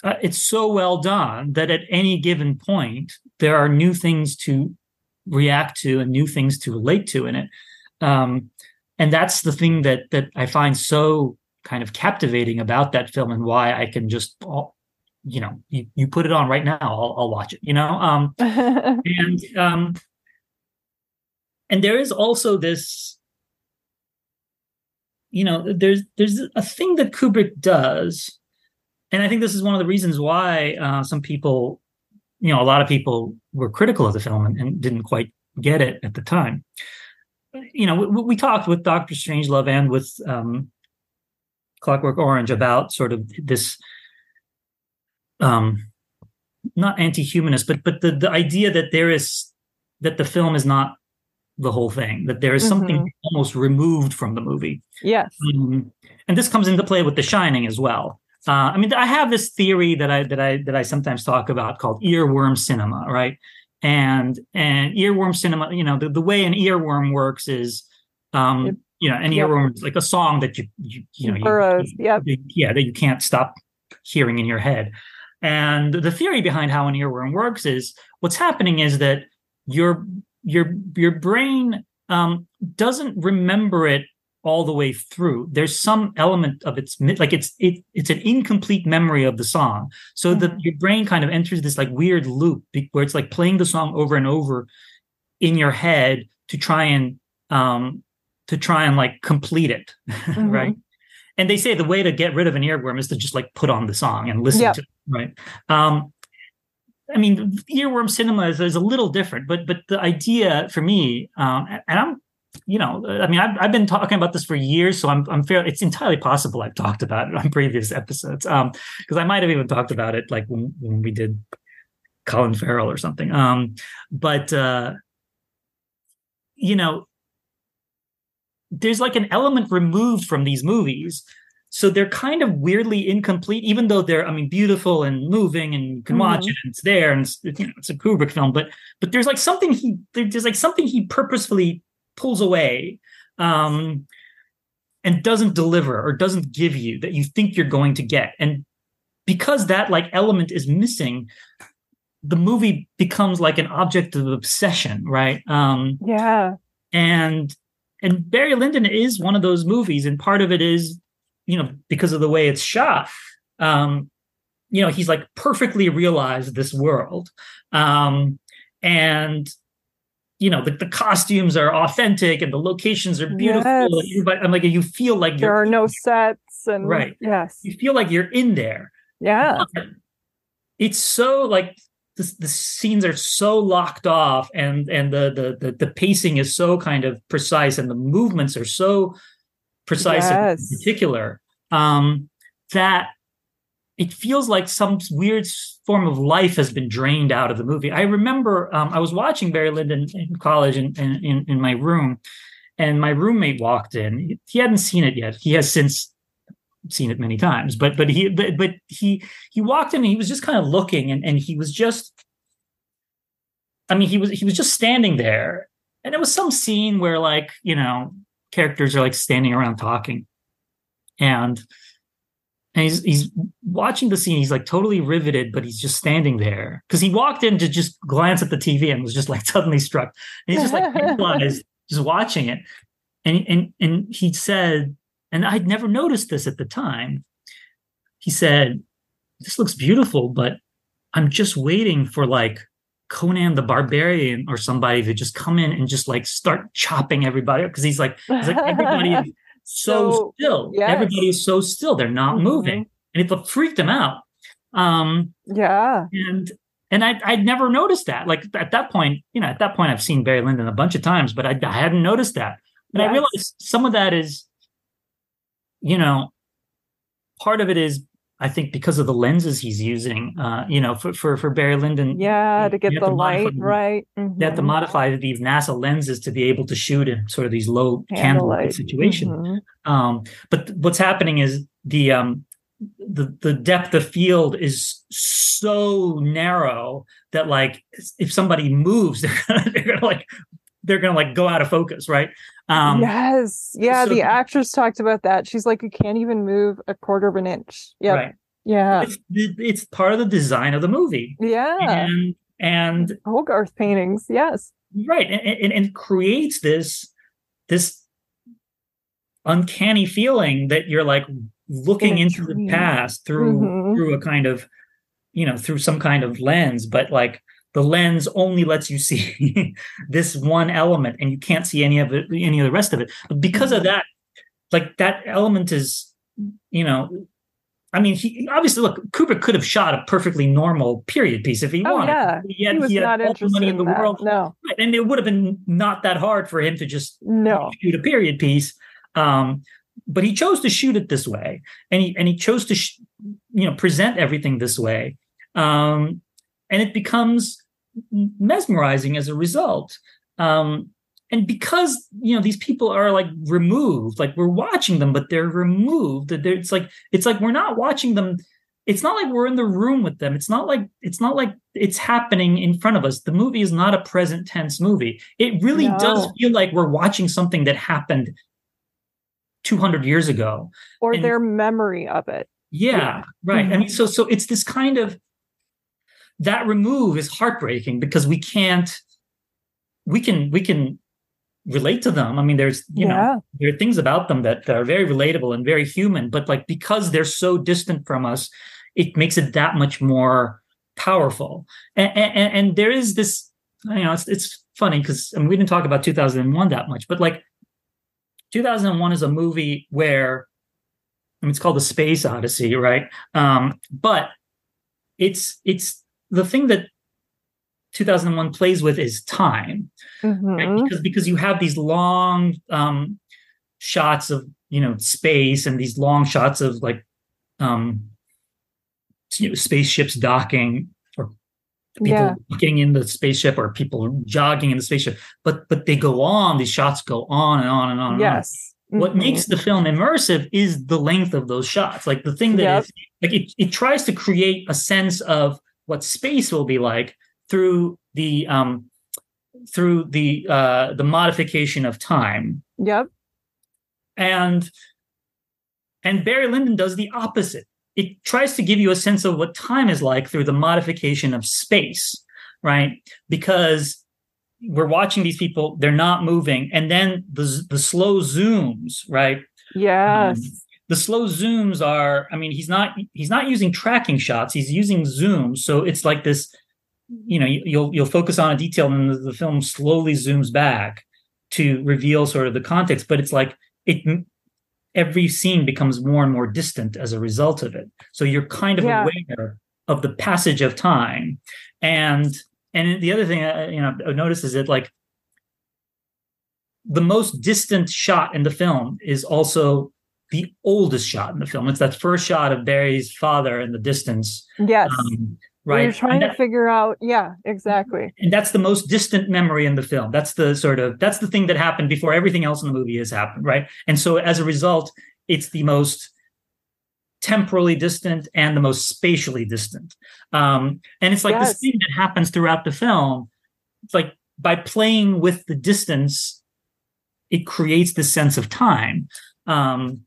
uh, it's so well done that at any given point there are new things to react to and new things to relate to in it. Um, and that's the thing that that I find so kind of captivating about that film and why I can just you know you, you put it on right now I'll, I'll watch it you know um <laughs> and um and there is also this you know, there's there's a thing that Kubrick does, and I think this is one of the reasons why uh, some people, you know, a lot of people were critical of the film and, and didn't quite get it at the time. You know, we, we talked with Doctor Strangelove and with um, Clockwork Orange about sort of this, um, not anti-humanist, but but the the idea that there is that the film is not the whole thing that there is mm-hmm. something almost removed from the movie yes um, and this comes into play with the shining as well uh, i mean i have this theory that i that i that i sometimes talk about called earworm cinema right and and earworm cinema you know the, the way an earworm works is um, it You know, an Yep. earworm is like a song that you you you know you- Yep. you- yeah that you can't stop hearing in your head. And the theory behind how an earworm works is what's happening is that your your your brain um, doesn't remember it all the way through. There's some element of its like it's it it's an incomplete memory of the song, so that Mhm. your brain kind of enters this like weird loop where it's like playing the song over and over in your head to try and um to try and like complete it, <laughs> Mm-hmm. right? And they say the way to get rid of an earworm is to just like put on the song and listen Yep. to it, right? Um, I mean, earworm cinema is, is a little different, but but the idea for me, um, and I'm, you know, I mean, I've, I've been talking about this for years, so I'm I'm fair. It's entirely possible I've talked about it on <laughs> previous episodes, um, because I might have even talked about it like when when we did Colin Farrell or something. Um, but uh, you know, there's like an element removed from these movies so they're kind of weirdly incomplete even though they're i mean beautiful and moving and you can watch Mhm. it and it's there and it's, you know, it's a kubrick film but but there's like something he there's like something he purposefully pulls away um and doesn't deliver or doesn't give you that you think you're going to get and because that like element is missing the movie becomes like an object of obsession right um Yeah. and and Barry Lyndon is one of those movies, and part of it is, you know, because of the way it's shot. Um, you know, he's like perfectly realized this world, um, and you know, the, the costumes are authentic and the locations are beautiful. Yes. Everybody, I'm like, you feel like There are no sets and Right. Yes. you feel like you're in there. Yeah. it's so like the, the scenes are so locked off and and the, the the the pacing is so kind of precise and the movements are so precise Yes. in particular um that it feels like some weird form of life has been drained out of the movie. I remember um, i was watching barry lyndon in college in, in in my room and my roommate walked in. He hadn't seen it yet. He has since seen it many times but but he but, but he he walked in and he was just kind of looking and, and he was just i mean he was he was just standing there. And it was some scene where like you know characters are like standing around talking. And and he's he's watching the scene he's like totally riveted but he's just standing there. Because he walked in to just glance at the tv and was just like <laughs> suddenly struck. And he's just like <laughs> paralyzed just watching it. And and and he said and i'd never noticed this at the time. He said this looks beautiful but i'm just waiting for like conan the barbarian or somebody to just come in and just like start chopping everybody because he's like he's like everybody is <laughs> so, So, still yes. everybody is so still they're not Mhm. moving and it freaked him out um Yeah. and and I I'd never noticed that. Like at that point, you know, at that point, I've seen Barry Lyndon a bunch of times, but I, I hadn't noticed that. And I Yes. realized some of that is, you know, part of it is I think because of the lenses he's using. Uh, you know, for for for Barry Lyndon, Yeah. To get the to light right. they have to Mhm. modify these NASA lenses to be able to shoot in sort of these low Candlelight. situations. Mhm. Um, but what's happening is the um, the the depth of field is so narrow that like if somebody moves, <laughs> they're gonna, they're gonna like they're gonna like go out of focus, right? Um, yes. Yeah. so- the actress talked about that. She's like, you can't even move a quarter of an inch. Yeah. Right. Yeah. It's it's part of the design of the movie, Yeah. and and Hogarth paintings. Yes. right, and, and, and creates this this uncanny feeling that you're like looking into the past through Mhm. through a kind of you know through some kind of lens but like the lens only lets you see <laughs> this one element and you can't see any of it any of the rest of it but because of Mhm. that like that element is you know I mean, he obviously look. Kubrick could have shot a perfectly normal period piece if he Oh, wanted. yeah. He had, he was he not interested money in in the that. world, No. And it would have been not that hard for him to just No. shoot a period piece. Um, but he chose to shoot it this way, and he and he chose to sh- you know present everything this way, um, and it becomes mesmerizing as a result. Um, and because you know these people are like removed, like we're watching them, but they're removed. They're- It's like it's like we're not watching them. It's not like we're in the room with them. It's not like it's not like it's happening in front of us. The movie is not a present tense movie. It really does feel like we're watching something that happened 200 years ago or and, their memory of it yeah, yeah. right mm-hmm. i mean so so it's this kind of that remove is heartbreaking because we can't we can we can relate to them i mean there's you yeah. know there are things about them that, that are very relatable and very human but like because they're so distant from us it makes it that much more powerful and and, and there is this you know it's, it's funny because I mean, we didn't talk about 2001 that much but like 2001 is a movie where I mean, it's called the Space Odyssey, right? Um, but it's it's the thing that 2001 plays with is time, mm-hmm. right? because because you have these long um, shots of you know space and these long shots of like um, you know, spaceships docking or people yeah. getting in the spaceship or people jogging in the spaceship but but they go on these shots go on and on and on yes mm-hmm. what makes the film immersive is the length of those shots like the thing that yep. is like it, it tries to create a sense of what space will be like through the um through the uh the modification of time yep and and barry lyndon does the opposite it tries to give you a sense of what time is like through the modification of space, right? Because we're watching these people, they're not moving. And then the, the slow zooms, right? Yes. Um, the slow zooms are, I mean, he's not he's not using tracking shots, he's using zooms. So it's like this, you know, you'll you'll focus on a detail and the, the film slowly zooms back to reveal sort of the context, but it's like it every scene becomes more and more distant as a result of it. So you're kind of yeah. aware of the passage of time. And and the other thing I, you know I noticed is that like the most distant shot in the film is also the oldest shot in the film. It's that first shot of Barry's father in the distance. Yes. Um, right you're trying that, to figure out yeah exactly and that's the most distant memory in the film that's the sort of that's the thing that happened before everything else in the movie has happened right and so as a result it's the most temporally distant and the most spatially distant um and it's like yes. this thing that happens throughout the film it's like by playing with the distance it creates this sense of time um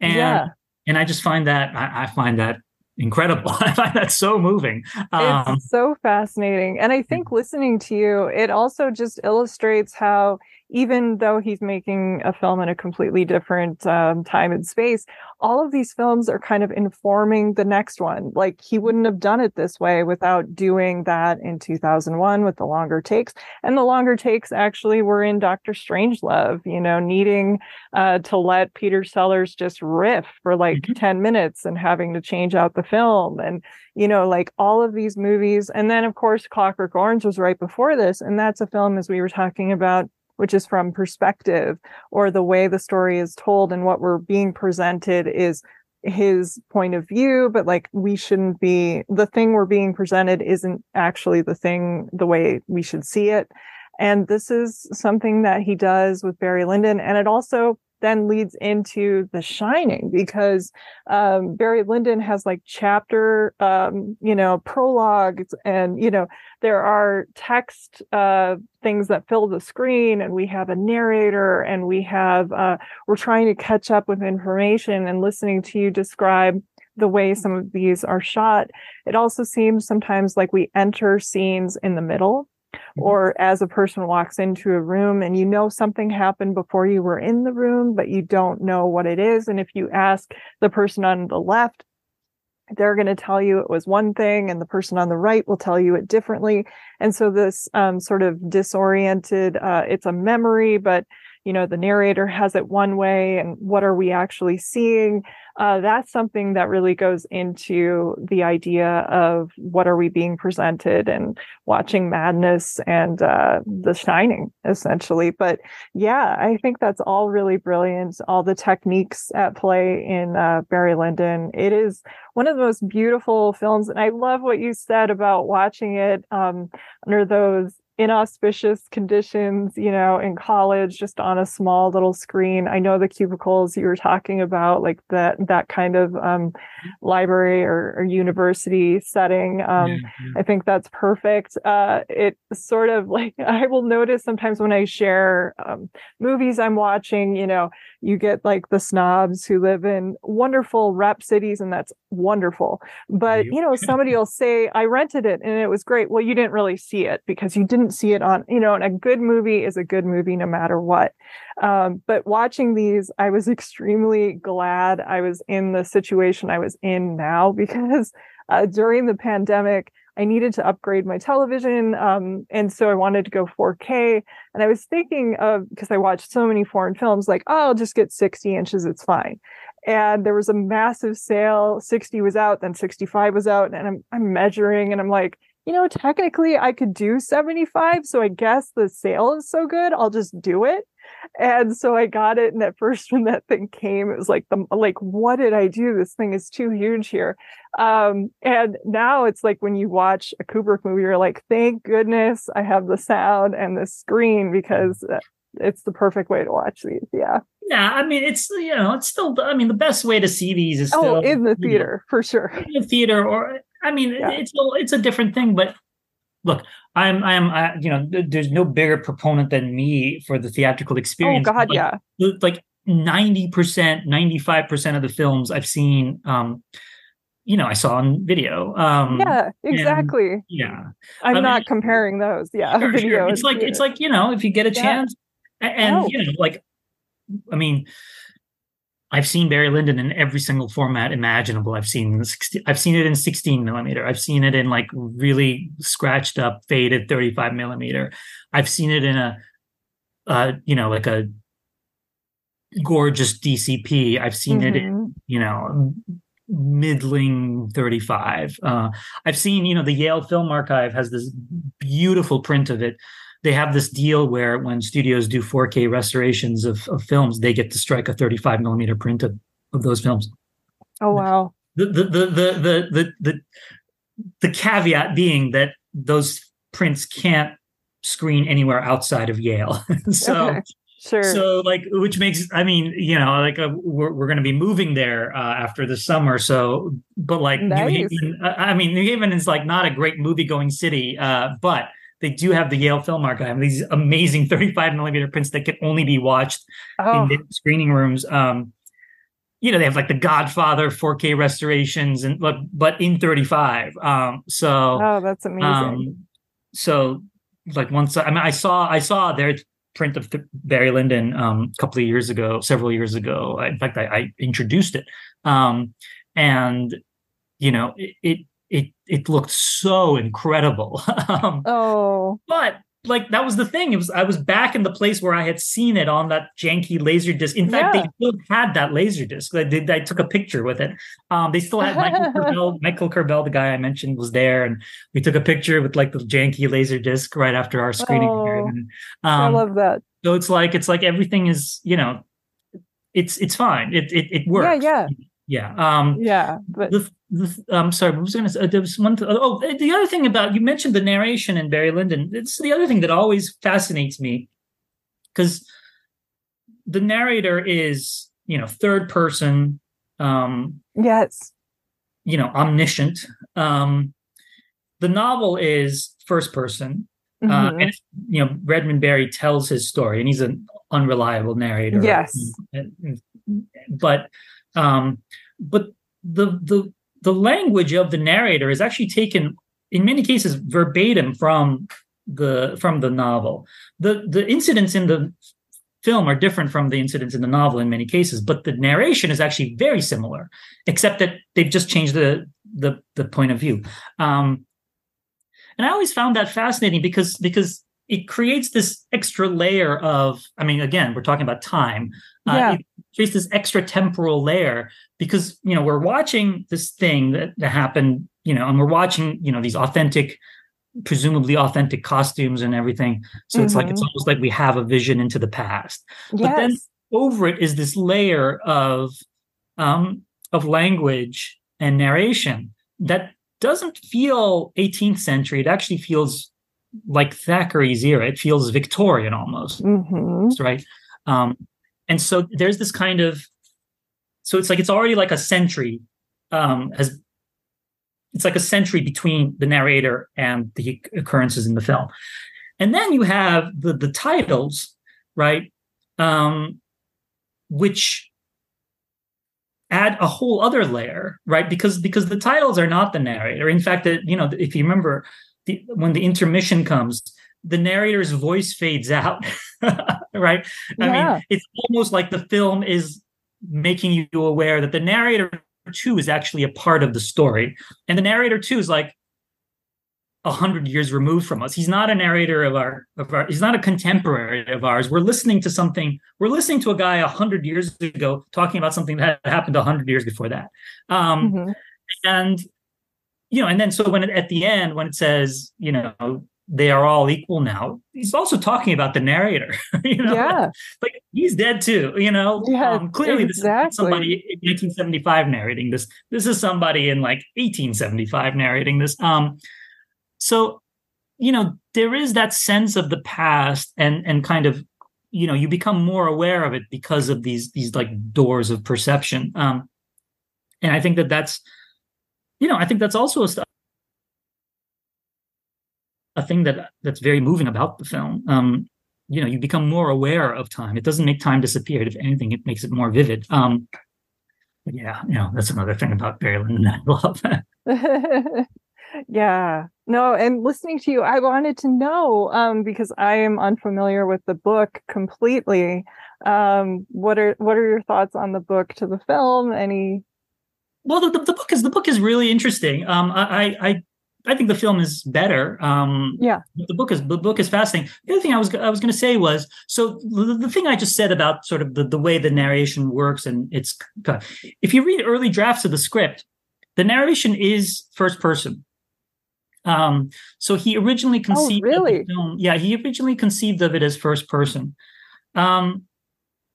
and yeah. and i just find that I, I find that incredible. <laughs> I find that so moving. Um, it's so fascinating. And I think listening to you, it also just illustrates how even though he's making a film in a completely different um, time and space, all of these films are kind of informing the next one. Like he wouldn't have done it this way without doing that in 2001 with the longer takes. And the longer takes actually were in Doctor Strangelove, you know, needing uh, to let Peter Sellers just riff for like mm-hmm. 10 minutes and having to change out the film. And, you know, like all of these movies. And then, of course, Clockwork Orange was right before this. And that's a film, as we were talking about, which is from perspective or the way the story is told and what we're being presented is his point of view but like we shouldn't be the thing we're being presented isn't actually the thing the way we should see it. And this is something that he does with Barry Lyndon and it also then leads into The Shining because um, Barry Lyndon has like chapter, um, you know, prologues, and you know there are text uh, things that fill the screen, and we have a narrator, and we have uh, we're trying to catch up with information and listening to you describe the way some of these are shot. It also seems sometimes like we enter scenes in the middle. Or as a person walks into a room and you know something happened before you were in the room, but you don't know what it is. And if you ask the person on the left, they're going to tell you it was one thing and the person on the right will tell you it differently. And so this um, sort of disoriented, uh, it's a memory, but you know, the narrator has it one way and what are we actually seeing? uh, that's something that really goes into the idea of what are we being presented and watching madness and uh, the shining essentially but yeah i think that's all really brilliant all the techniques at play in uh, barry lyndon it is one of the most beautiful films and i love what you said about watching it um, under those inauspicious conditions, you know, in college, just on a small little screen. I know the cubicles you were talking about, like that that kind of um, library or, or, university setting. Um, yeah, yeah. I think that's perfect. Uh, it sort of <laughs> like I will notice sometimes when I share um, movies I'm watching, you know, you get like the snobs who live in wonderful rep cities, and that's wonderful. But you know, somebody <laughs> will say, "I rented it and it was great." Well, you didn't really see it because you didn't see it on, you know, and a good movie is a good movie no matter what. Um, but watching these, I was <laughs> extremely glad I was in the situation I was in now <laughs> because uh, during the pandemic, I needed to upgrade my television. Um, and so I wanted to go 4K. And I was thinking of, because I watched so many foreign films, like, oh, I'll just get 60 inches, it's fine. And there was a massive sale. 60 was out, then 65 was out. And I'm, I'm measuring and I'm like, you know, technically I could do 75. So I guess the sale is so good, I'll just do it. And so I got it. And at first, <laughs> when that thing came, it was like, the, like, what did I do? This thing is too huge here. Um, and now it's like when you watch a Kubrick movie, you're like, thank goodness I have the sound and the screen because uh, it's the perfect way to watch these. Yeah. Yeah, I mean, it's you know, it's still. I mean, the best way to see these is oh, still in the theater know, for sure. In the theater, or I mean, yeah. it's a, it's a different thing. But look, I'm I'm I, you know, there's no bigger proponent than me for the theatrical experience. Oh God, like, yeah. Like ninety percent, ninety five percent of the films I've seen, um, you know, I saw on video. Um, yeah, exactly. And, yeah, I'm not comparing those. Yeah, sure, video. Sure. It's like it's like you know, if you get a chance, yeah. and oh. you know, like, I mean I've seen Barry Lyndon in every single format imaginable. I've seen 60, I've seen it in 16 millimeter. I've seen it in like really scratched up, faded 35 millimeter. I've seen it in a, uh, you know, like a gorgeous DCP. I've seen mm-hmm. it in, mm-hmm. you know, middling 35. Uh, I've seen, you know, the Yale Film Archive has this beautiful print of it they have this deal where when studios do 4K restorations of, of films, they get to strike a 35 millimeter print of, of those films. Oh wow. The the the the the the, the, caveat being that those prints can't screen anywhere outside of Yale. <laughs> so okay. Sure. So, like, which makes, I mean, you know, like, uh, we're, we're going to be moving there uh, after the summer. So, but like, nice. New Haven, I mean, New Haven is like not a great movie going city, uh, but they do have the Yale Film Archive, these amazing 35 millimeter prints that can only be watched oh. in screening rooms. Um, you know, they have like the Godfather 4K restorations and but but in 35. Um, so oh, that's amazing. Um, so like once I mean, I saw I saw their print of Barry Lyndon um, a couple of years ago, several years ago. In fact, I, I introduced it, um, and you know, it, it it it looked so incredible. <laughs> um, oh, but like that was the thing. It was I was back in the place where I had seen it on that janky laser disc. In fact, yeah. they still had that laser disc. I did. I took a picture with it. Um, they still had <laughs> Michael Corbell. Michael Corbell, the guy I mentioned, was there, and we took a picture with like the janky laser disc right after our screening. Oh, and, um, I love that. So it's like it's like everything is you know, it's it's fine. It it it works. Yeah, yeah. Yeah. Um, yeah. But the, the, I'm sorry. What was going to say? There was one. Th- oh, the other thing about you mentioned the narration in Barry Lyndon. It's the other thing that always fascinates me because the narrator is, you know, third person. Um, yes. You know, omniscient. Um, the novel is first person. Uh, mm-hmm. Uh, and you know, Redmond Barry tells his story, and he's an unreliable narrator. Yes. But um, but the the the language of the narrator is actually taken in many cases verbatim from the from the novel. The the incidents in the film are different from the incidents in the novel in many cases, but the narration is actually very similar, except that they've just changed the the, the point of view. Um, and I always found that fascinating because because it creates this extra layer of i mean again we're talking about time uh, yeah. it creates this extra temporal layer because you know we're watching this thing that, that happened you know and we're watching you know these authentic presumably authentic costumes and everything so mm-hmm. it's like it's mm-hmm. almost like we have a vision into the past yes. but then over it is this layer of um of language and narration that doesn't feel 18th century it actually feels like Thackeray's era. It feels Victorian almost, Mhm. right? Um, and so there's this kind of, so it's like it's already like a century um, has. It's like a century between the narrator and the occurrences in the film, and then you have the the titles, right? Um, which add a whole other layer, right? Because because the titles are not the narrator. In fact, that you know, if you remember, the, when the intermission comes, the narrator's voice fades out, <laughs> right? I Yeah. mean, it's almost like the film is making you aware that the narrator too is actually a part of the story, and the narrator too is like a hundred years removed from us. He's not a narrator of our of our. He's not a contemporary of ours. We're listening to something. We're listening to a guy a hundred years ago talking about something that happened a hundred years before that. Um, Mhm. and you know, and then so when it, at the end when it says you know they are all equal now, he's also talking about the narrator. <laughs> you know, Yeah. <laughs> like he's dead too. You know, Yeah, um, clearly this is somebody in 1975 narrating this. This is somebody in like 1875 narrating this. Um, so you know there is that sense of the past and and kind of you know you become more aware of it because of these these like doors of perception um and i think that that's you know i think that's also a, a thing that that's very moving about the film. Um you know you become more aware of time. It doesn't make time disappear. If anything it makes it more vivid. Um yeah you know that's another thing about barry lyndon that i <laughs> love. <laughs> Yeah. No and listening to you i wanted to know um because i am unfamiliar with the book completely. Um what are what are your thoughts on the book to the film? Any well the, the, the book is the book is really interesting. Um i i i think the film is better um yeah. the book is the book is fascinating. The other thing i was i was going to say was so the, the thing i just said about sort of the, the way the narration works and it's if you read early drafts of the script the narration is first person. Um so he originally conceived oh, really? film yeah he originally conceived of it as first person. Um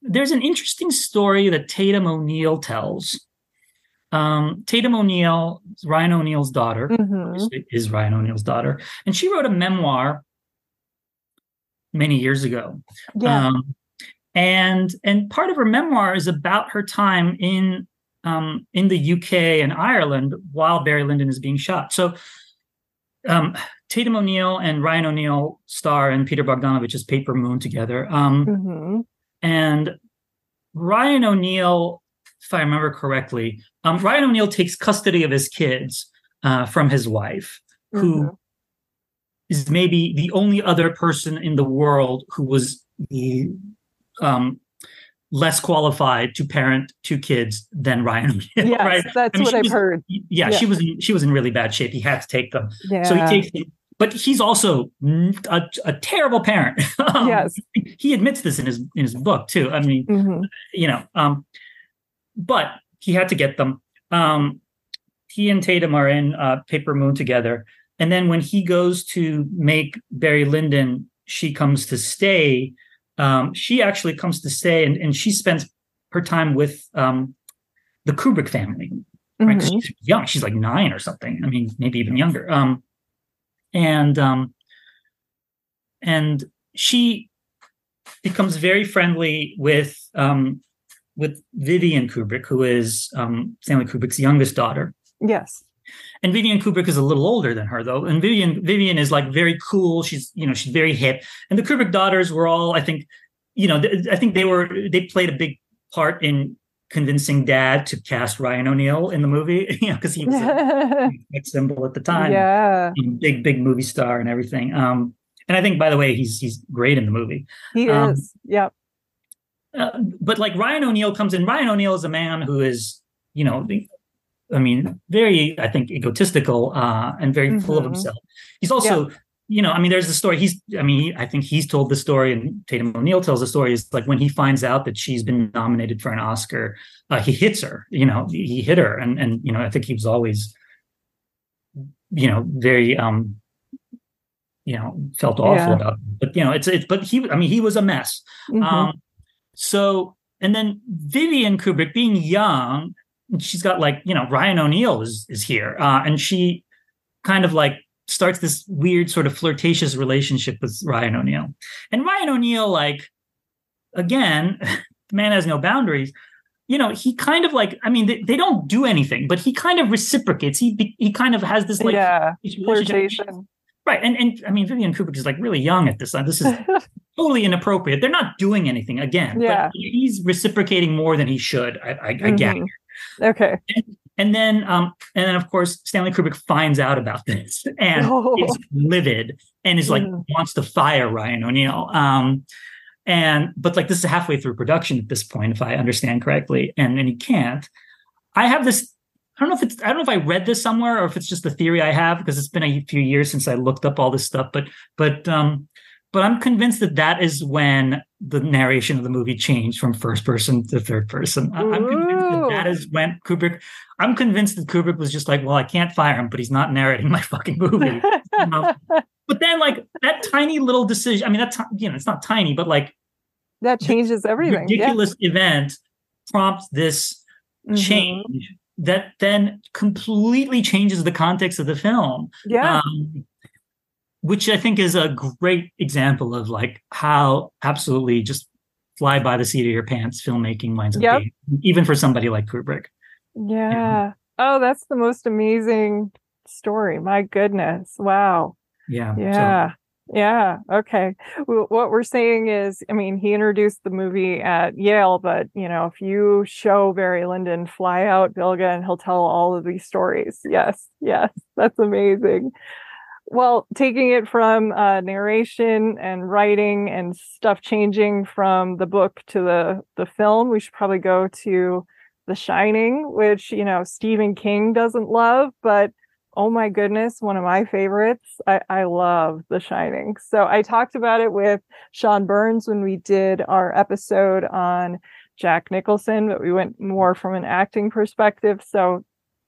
there's an interesting story that tatum o'neal tells um, Tatum O'Neal, Ryan O'Neal's daughter, Mhm. is Ryan O'Neal's daughter, and she wrote a memoir many years ago. yeah Um, and and part of her memoir is about her time in um, in the UK and Ireland while Barry Lyndon is being shot. So um, Tatum O'Neal and Ryan O'Neal star in Peter Bogdanovich's Paper Moon together. Um, Mhm. and Ryan O'Neal, if I remember correctly, um, Ryan O'Neal takes custody of his kids uh, from his wife, who is maybe the only other person in the world who was the, um, less qualified to parent two kids than Ryan O'Neal. <laughs> yes right? that's I mean, what i've was- heard Yeah, Yeah. she was in, she was in really bad shape. He had to take them. yeah So he takes them. But he's also a, a terrible parent. <laughs> Um, yes he admits this in his in his book too. I mean, Mhm. you know, um, but he had to get them. Um, he and Tatum are in uh, Paper Moon together, and then when he goes to make Barry Lyndon, she comes to stay. Um, she actually comes to stay, and, and she spends her time with um, the Kubrick family. Right? Mhm. She's young; she's like nine or something. I mean, maybe even younger. Um, and um, and she becomes very friendly with um, with Vivian Kubrick, who is um, Stanley Kubrick's youngest daughter. yes And Vivian Kubrick is a little older than her, though. And Vivian Vivian is like very cool. She's you know she's very hip. And the Kubrick daughters were all, I think, you know, th- I think they were they played a big part in convincing Dad to cast Ryan O'Neal in the movie, <laughs> you know, because he was a <laughs> sex symbol at the time yeah big big movie star and everything um and i think by the way he's he's great in the movie he Um, is yep uh, but like ryan o'neal comes in ryan o'neal is a man who is you know i mean very i think egotistical uh and very full of Mhm. himself he's also you know i mean there's the story he's i mean he, i think he's told the story and tatum o'neal tells the story is like when he finds out that she's been nominated for an oscar uh, he hits her you know he, hit her and and you know i think he was always you know very um you know felt awful Yeah. about it. but you know it's it's but he i mean he was a mess Mhm. um so and then vivian kubrick being young she's got like you know ryan o'neal is is here uh and she kind of like starts this weird sort of flirtatious relationship with Ryan O'Neal, And Ryan O'Neal like, again, the <laughs> man has no boundaries. You know, he kind of like, I mean, they, they don't do anything, but he kind of reciprocates. He he kind of has this like yeah, flirtation. Right. And and I mean Vivian Kubrick is like really young at this time. This is <laughs> totally inappropriate. They're not doing anything again. Yeah. he's reciprocating more than he should. I, I, mm-hmm. I get. Okay. And, and, then um and then of course Stanley Kubrick finds out about this and oh. is livid and is like mm. wants to fire Ryan O'Neal. Um and but like this is halfway through production at this point, if I understand correctly, and and he can't. I have this I don't know if it's I don't know if I read this somewhere or if it's just a theory I have because it's been a few years since I looked up all this stuff. But but um, but I'm convinced that that is when the narration of the movie changed from first person to third person. I'm convinced that that is when Kubrick. I'm convinced that Kubrick was just like, well, I can't fire him, but he's not narrating my fucking movie. you know? But then, like that tiny little decision. I mean, that's you know, it's not tiny, but like that changes everything. Ridiculous yeah. event prompts this mm-hmm. change that then completely changes the context of the film. Yeah. Um, which I think is a great example of like how absolutely just fly by the seat of your pants filmmaking winds up yep. being, even for somebody like Kubrick. Yeah. yeah. Oh, that's the most amazing story. My goodness. Wow. Yeah. Yeah. So, yeah. Okay. What we're saying is, I mean, he introduced the movie at Yale, but you know, if you show Barry Lyndon fly out Bilge and he'll tell all of these stories. Yes. Yes. That's amazing. Well, taking it from uh, narration and writing and stuff changing from the book to the the film, we should probably go to The Shining, which you know Stephen King doesn't love, but oh my goodness, one of my favorites. I, I love The Shining. So I talked about it with Sean Burns when we did our episode on Jack Nicholson, but we went more from an acting perspective. So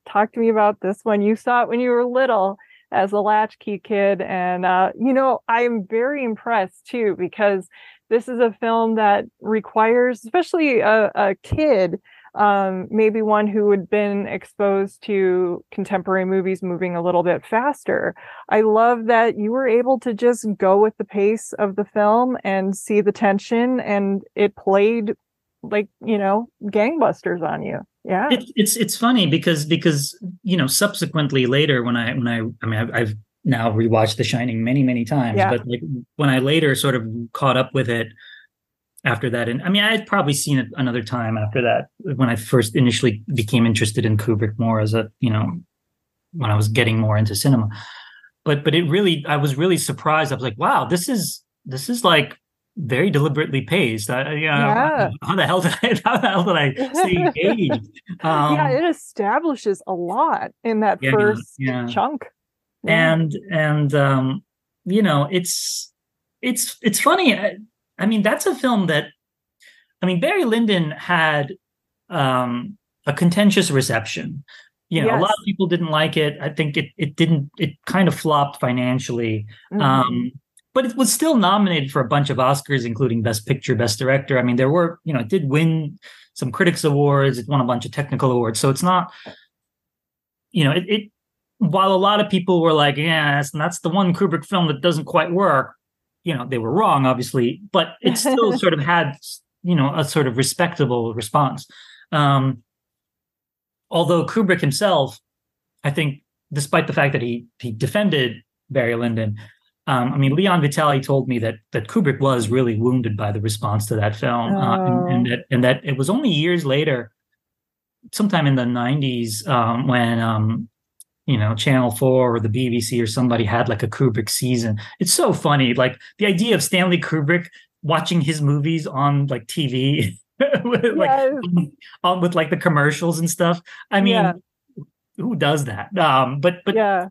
talk to me about this one. You saw it when you were little as a latchkey kid. And, uh, you know, I'm very impressed too, because this is a film that requires, especially a, a kid, um, maybe one who had been exposed to contemporary movies moving a little bit faster. I love that you were able to just go with the pace of the film and see the tension, and it played like you know gangbusters on you. Yeah, it's it's it's funny because because you know subsequently later when I when I I mean I've, I've now rewatched The Shining many many times, yeah. but like when I later sort of caught up with it after that. And I mean, I had probably seen it another time after that when I first initially became interested in Kubrick more as a, you know, when I was getting more into cinema. But but it really I was really surprised. I was like, wow, this is this is like very deliberately paced. I, you know, yeah. <laughs> How the hell did I how the hell did I stay <laughs> engaged? Um, yeah, it establishes a lot in that yeah, first yeah. chunk. And and um, you know, it's it's it's funny. I mean, that's a film that, I mean, Barry Lyndon had um, a contentious reception. You know, yes. a lot of people didn't like it. I think it it didn't. It kind of flopped financially. Mm-hmm. Um, but it was still nominated for a bunch of Oscars, including Best Picture, Best Director. I mean, there were, you know, it did win some critics awards. It won a bunch of technical awards. So it's not, you know, it, it while a lot of people were like, yeah, that's, that's the one Kubrick film that doesn't quite work you know they were wrong obviously but it still <laughs> sort of had you know a sort of respectable response um although kubrick himself i think despite the fact that he he defended barry lyndon um, I mean, Leon Vitali told me that that Kubrick was really wounded by the response to that film, oh. uh, and, and, oh. that and that it was only years later, sometime in the '90s, um, when um, you know, Channel 4 or the BBC or somebody had like a Kubrick season. It's so funny. Like the idea of Stanley Kubrick watching his movies on like TV <laughs> with, yes. like um, with like the commercials and stuff. I mean, yeah. who does that? Um, but but yeah.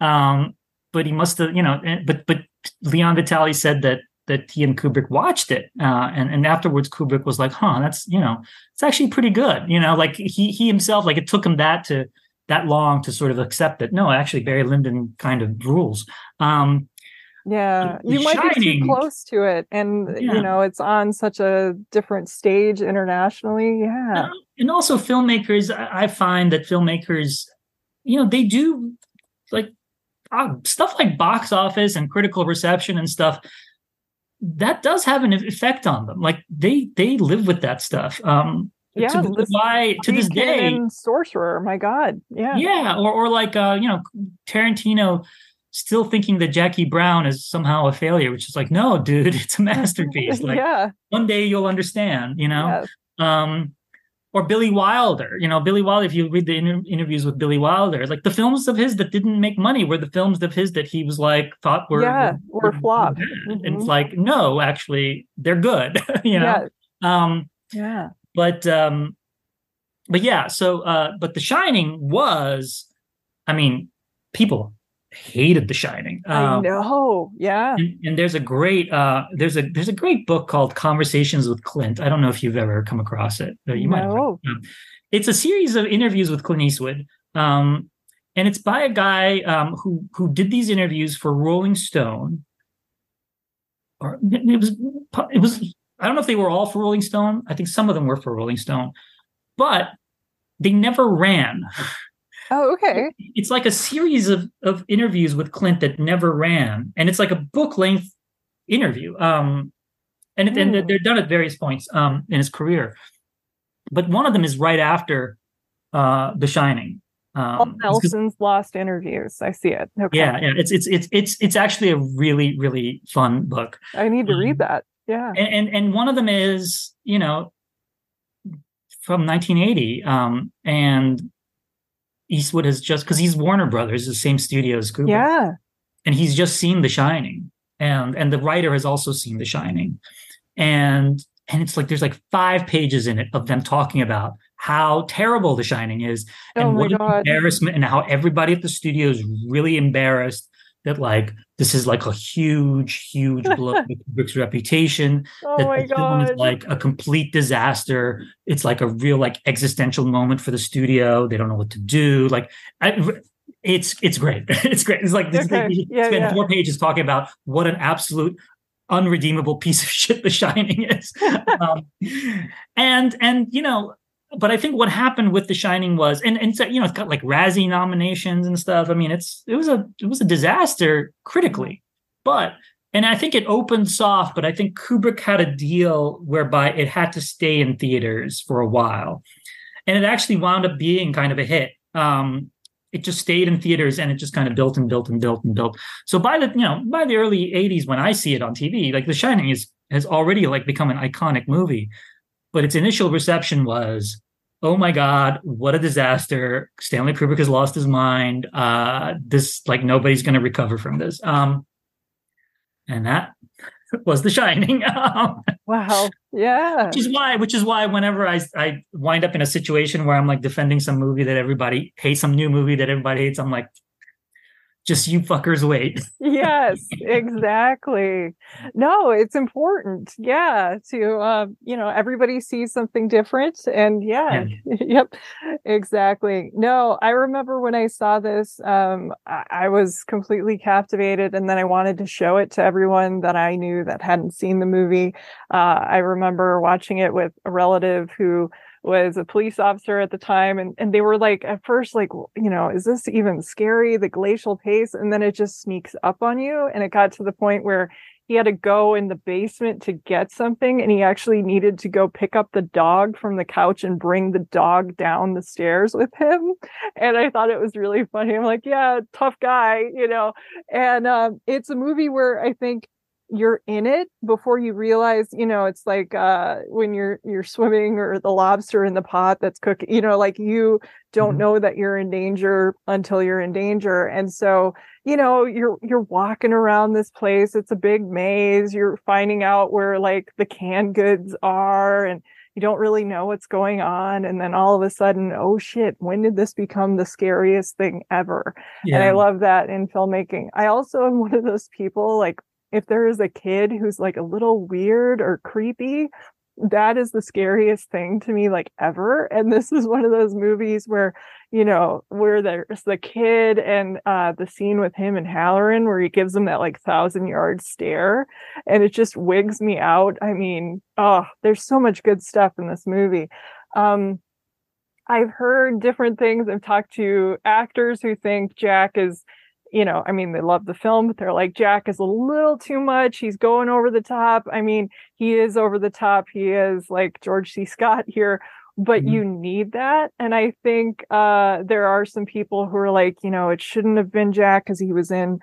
Um, but he must have, you know, eh, but but Leon Vitali said that that he and Kubrick watched it, uh, and and afterwards Kubrick was like, "Huh, that's you know, it's actually pretty good." You know, like he he himself, like it took him that to that long to sort of accept that no, actually Barry Lyndon kind of rules. Um, yeah, you might Shining, be too close to it, and yeah. you know it's on such a different stage internationally. Yeah, and also filmmakers. I find that filmmakers, you know, they do like uh, stuff like box office and critical reception and stuff that does have an effect on them like they they live with that stuff um yeah to this, why to this day sorcerer my god yeah yeah or or like uh you know tarantino still thinking that Jackie Brown is somehow a failure, which is like, no, dude, <laughs> it's a masterpiece. <laughs> Like yeah. one day you'll understand, you know? Yes. Um, or Billy Wilder, you know, Billy Wilder, if you read the inter- interviews with Billy Wilder, like the films of his that didn't make money were the films of his that he was like thought were yeah, were, were flop. Mm-hmm. And it's like, no, actually, they're good, <laughs> you know? Yeah. Um, yeah. But um, but yeah, so uh, but The Shining was, I mean, people hated The Shining. Um, I know. Yeah. And, and, there's a great uh, there's a there's a great book called Conversations with Clint. I don't know if you've ever come across it. You might. No. Um, it's a series of interviews with Clint Eastwood. Um, and it's by a guy um, who who did these interviews for Rolling Stone. Or it was it was I don't know if they were all for Rolling Stone. I think some of them were for Rolling Stone, but they never ran. <laughs> Oh, okay. It's like a series of, of interviews with Clint that never ran. And it's like a book length interview. Um, and, mm. and they're done at various points um, in his career. But one of them is right after uh, The Shining. Um, Nelson's lost interviews. I see it. Okay. Yeah, yeah. It's it's it's it's it's actually a really really fun book. I need to read um, that. Yeah. And, and and one of them is you know from 1980, um, and Eastwood has just because he's Warner Brothers, the same studio as Kubrick. Yeah. And he's just seen The Shining. And and the writer has also seen The Shining. And and it's like there's like five pages in it of them talking about how terrible The Shining is and oh what God. embarrassment and how everybody at the studio is really embarrassed that like this is like a huge, huge <laughs> blow to Kubrick's reputation. Oh that my the film God. is like a complete disaster. It's like a real like existential moment for the studio. They don't know what to do. Like I, it's it's great. <laughs> it's great. It's like this okay. like, yeah, spend yeah. four pages talking about what an absolute unredeemable piece of <laughs> shit The Shining is. um, and and you know but I think what happened with The Shining was, and and so, you know, it's got like Razzie nominations and stuff. I mean, it's it was a it was a disaster critically, but and I think it opened soft, but I think Kubrick had a deal whereby it had to stay in theaters for a while, and it actually wound up being kind of a hit. Um, it just stayed in theaters and it just kind of built and built and built and built. So by the you know by the early '80s, when I see it on TV, like The Shining is has already like become an iconic movie but its initial reception was oh my god what a disaster. Stanley kubrick has lost his mind. Uh this like nobody's going to recover from this. Um and that <laughs> was the shining. <laughs> Um, wow. Yeah. which is why which is why whenever i i wind up in a situation where i'm like defending some movie that everybody hates some new movie that everybody hates i'm like just you fuckers wait. <laughs> yes, exactly. No, it's important. Yeah, to uh, you know, everybody sees something different and yeah, yeah. <laughs> yep. Exactly. No, I remember when I saw this, um, I-, I was completely captivated and then I wanted to show it to everyone that I knew that hadn't seen the movie. Uh, I remember watching it with a relative who was a police officer at the time and, and they were like at first like you know is this even scary the glacial pace? And then it just sneaks up on you and it got to the point where he had to go in the basement to get something and he actually needed to go pick up the dog from the couch and bring the dog down the stairs with him. And i thought it was really funny. I'm like yeah tough guy you know? And um, it's a movie where i think you're in it before you realize you know it's like uh when you're you're swimming or the lobster in the pot that's cooking you know like you don't mm-hmm. know that you're in danger until you're in danger and so you know you're you're walking around this place it's a big maze you're finding out where like the canned goods are and you don't really know what's going on and then all of a sudden oh shit when did this become the scariest thing ever yeah. and i love that in filmmaking i also am one of those people like if there is a kid who's like a little weird or creepy, that is the scariest thing to me like ever and this is one of those movies where you know where there's the kid and uh the scene with him and halloran where he gives him that like thousand yard stare and it just wigs me out. I mean oh there's so much good stuff in this movie. Um i've heard different things. I've talked to actors who think jack is you know, I mean, they love the film, but they're like, Jack is a little too much. He's going over the top. I mean, he is over the top. He is like George C. Scott here, but mm-hmm. you need that. And I think uh, there are some people who are like, you know, it shouldn't have been Jack because he was in,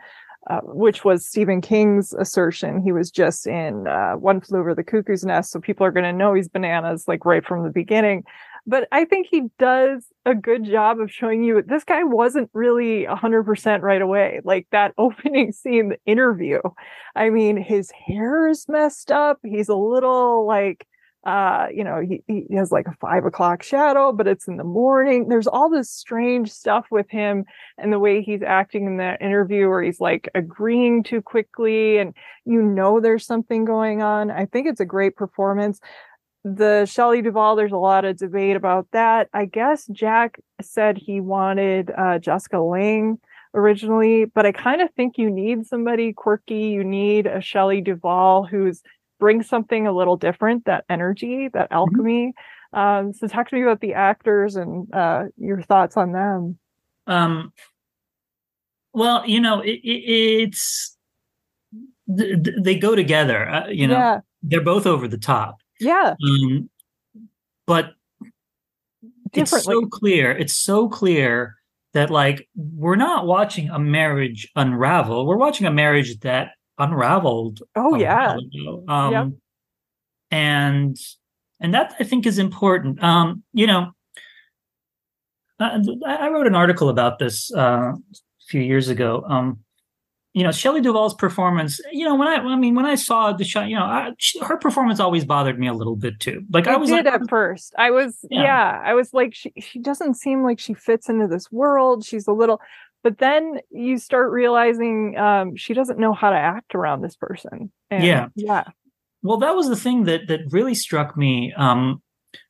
uh, which was Stephen King's assertion. He was just in uh, One Flew Over the Cuckoo's Nest. So people are going to know he's bananas like right from the beginning but I think he does a good job of showing you this guy wasn't really 100% right away. Like that <laughs> opening scene, the interview. I mean, his hair is messed up. He's a little like, uh, you know, he, he has like a five o'clock shadow, but it's in the morning. There's all this strange stuff with him and the way he's acting in that interview where he's like agreeing too quickly and you know there's something going on. I think it's a great performance the Shelley Duvall, there's a lot of debate about that. I guess Jack said he wanted uh, Jessica Lange originally, but I kind of think you need somebody quirky. You need a Shelley Duvall who's brings something a little different, that energy, that mm-hmm. alchemy. Mm-hmm. Um, so talk to me about the actors and uh, your thoughts on them. Um, well, you know, it, it, it's they go together. Uh, you know, yeah. they're both over the top. Yeah. Um, but it's so clear. It's so clear that like we're not watching a marriage unravel. We're watching a marriage that unraveled. Oh yeah. Um, yep. and and that I think is important. Um, you know, I, I wrote an article about this uh, a few years ago. Um, you know, Shelley Duvall's performance, you know, when I, I mean, when I saw the show, you know, I, she, her performance always bothered me a little bit too. Like I was did like, at first. I was, yeah. yeah, I was like, she, she doesn't seem like she fits into this world. She's a little, but then you start realizing um, she doesn't know how to act around this person. And, yeah. Yeah. Well, that was the thing that, that really struck me. Um,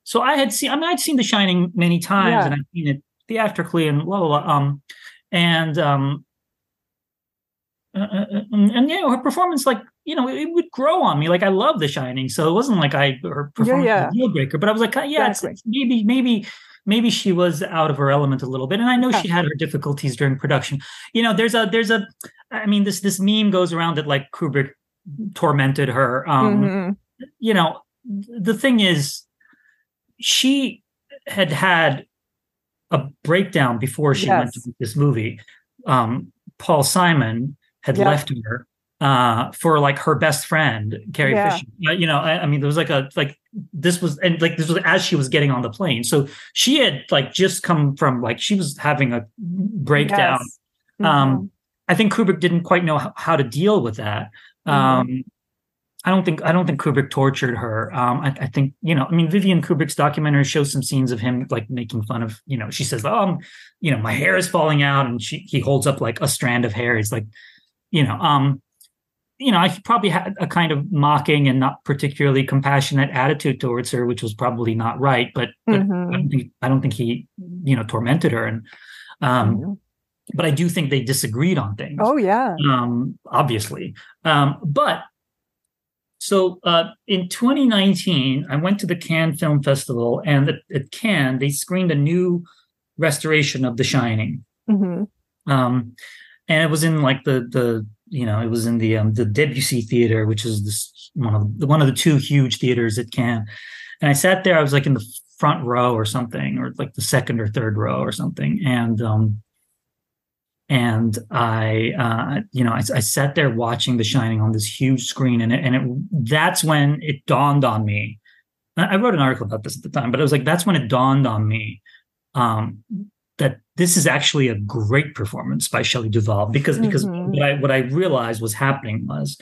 so I had seen, I mean, I'd seen The Shining many times yeah. and I'd seen it theatrically and blah, blah, blah. Um, and, um, uh, uh, uh, and, and you know her performance like you know it, would grow on me like i love the shining so it wasn't like i her performance yeah, yeah. was a deal breaker but i was like yeah exactly. it's, it's maybe maybe maybe she was out of her element a little bit and i know yeah. she had her difficulties during production you know there's a there's a i mean this this meme goes around that like kubrick tormented her um mm-hmm. you know the thing is she had had a breakdown before she yes. went to this movie um paul simon had yeah. left her uh, for like her best friend Carrie yeah. Fisher. You know, I, I, mean, there was like a like this was and like this was as she was getting on the plane. So she had like just come from like she was having a breakdown. Yes. Um, mm-hmm. Um, I think Kubrick didn't quite know how, how to deal with that. Mm-hmm. Um, I don't think I don't think Kubrick tortured her. Um, I, I, think you know. I mean, Vivian Kubrick's documentary shows some scenes of him like making fun of. You know, she says, "Oh, I'm, you know, my hair is falling out," and she he holds up like a strand of hair. He's like, you know, um, you know, I probably had a kind of mocking and not particularly compassionate attitude towards her, which was probably not right. But, but mm-hmm. I, don't think, I, don't think, he, you know, tormented her. And, um, mm-hmm. but I do think they disagreed on things. Oh yeah, um, obviously. Um, but so uh, in 2019, I went to the Cannes Film Festival, and at, at Cannes they screened a new restoration of The Shining. Mm-hmm. Um, and it was in like the the you know it was in the um, the Debussy Theater, which is this one of the one of the two huge theaters at Cannes. And I sat there. I was like in the front row or something, or like the second or third row or something, and um, and I, uh, you know, I, I, sat there watching The Shining on this huge screen, and it, and it, that's when it dawned on me. I wrote an article about this at the time, but it was like that's when it dawned on me um, that this is actually a great performance by Shelley Duvall because because mm-hmm. what I what I realized was happening was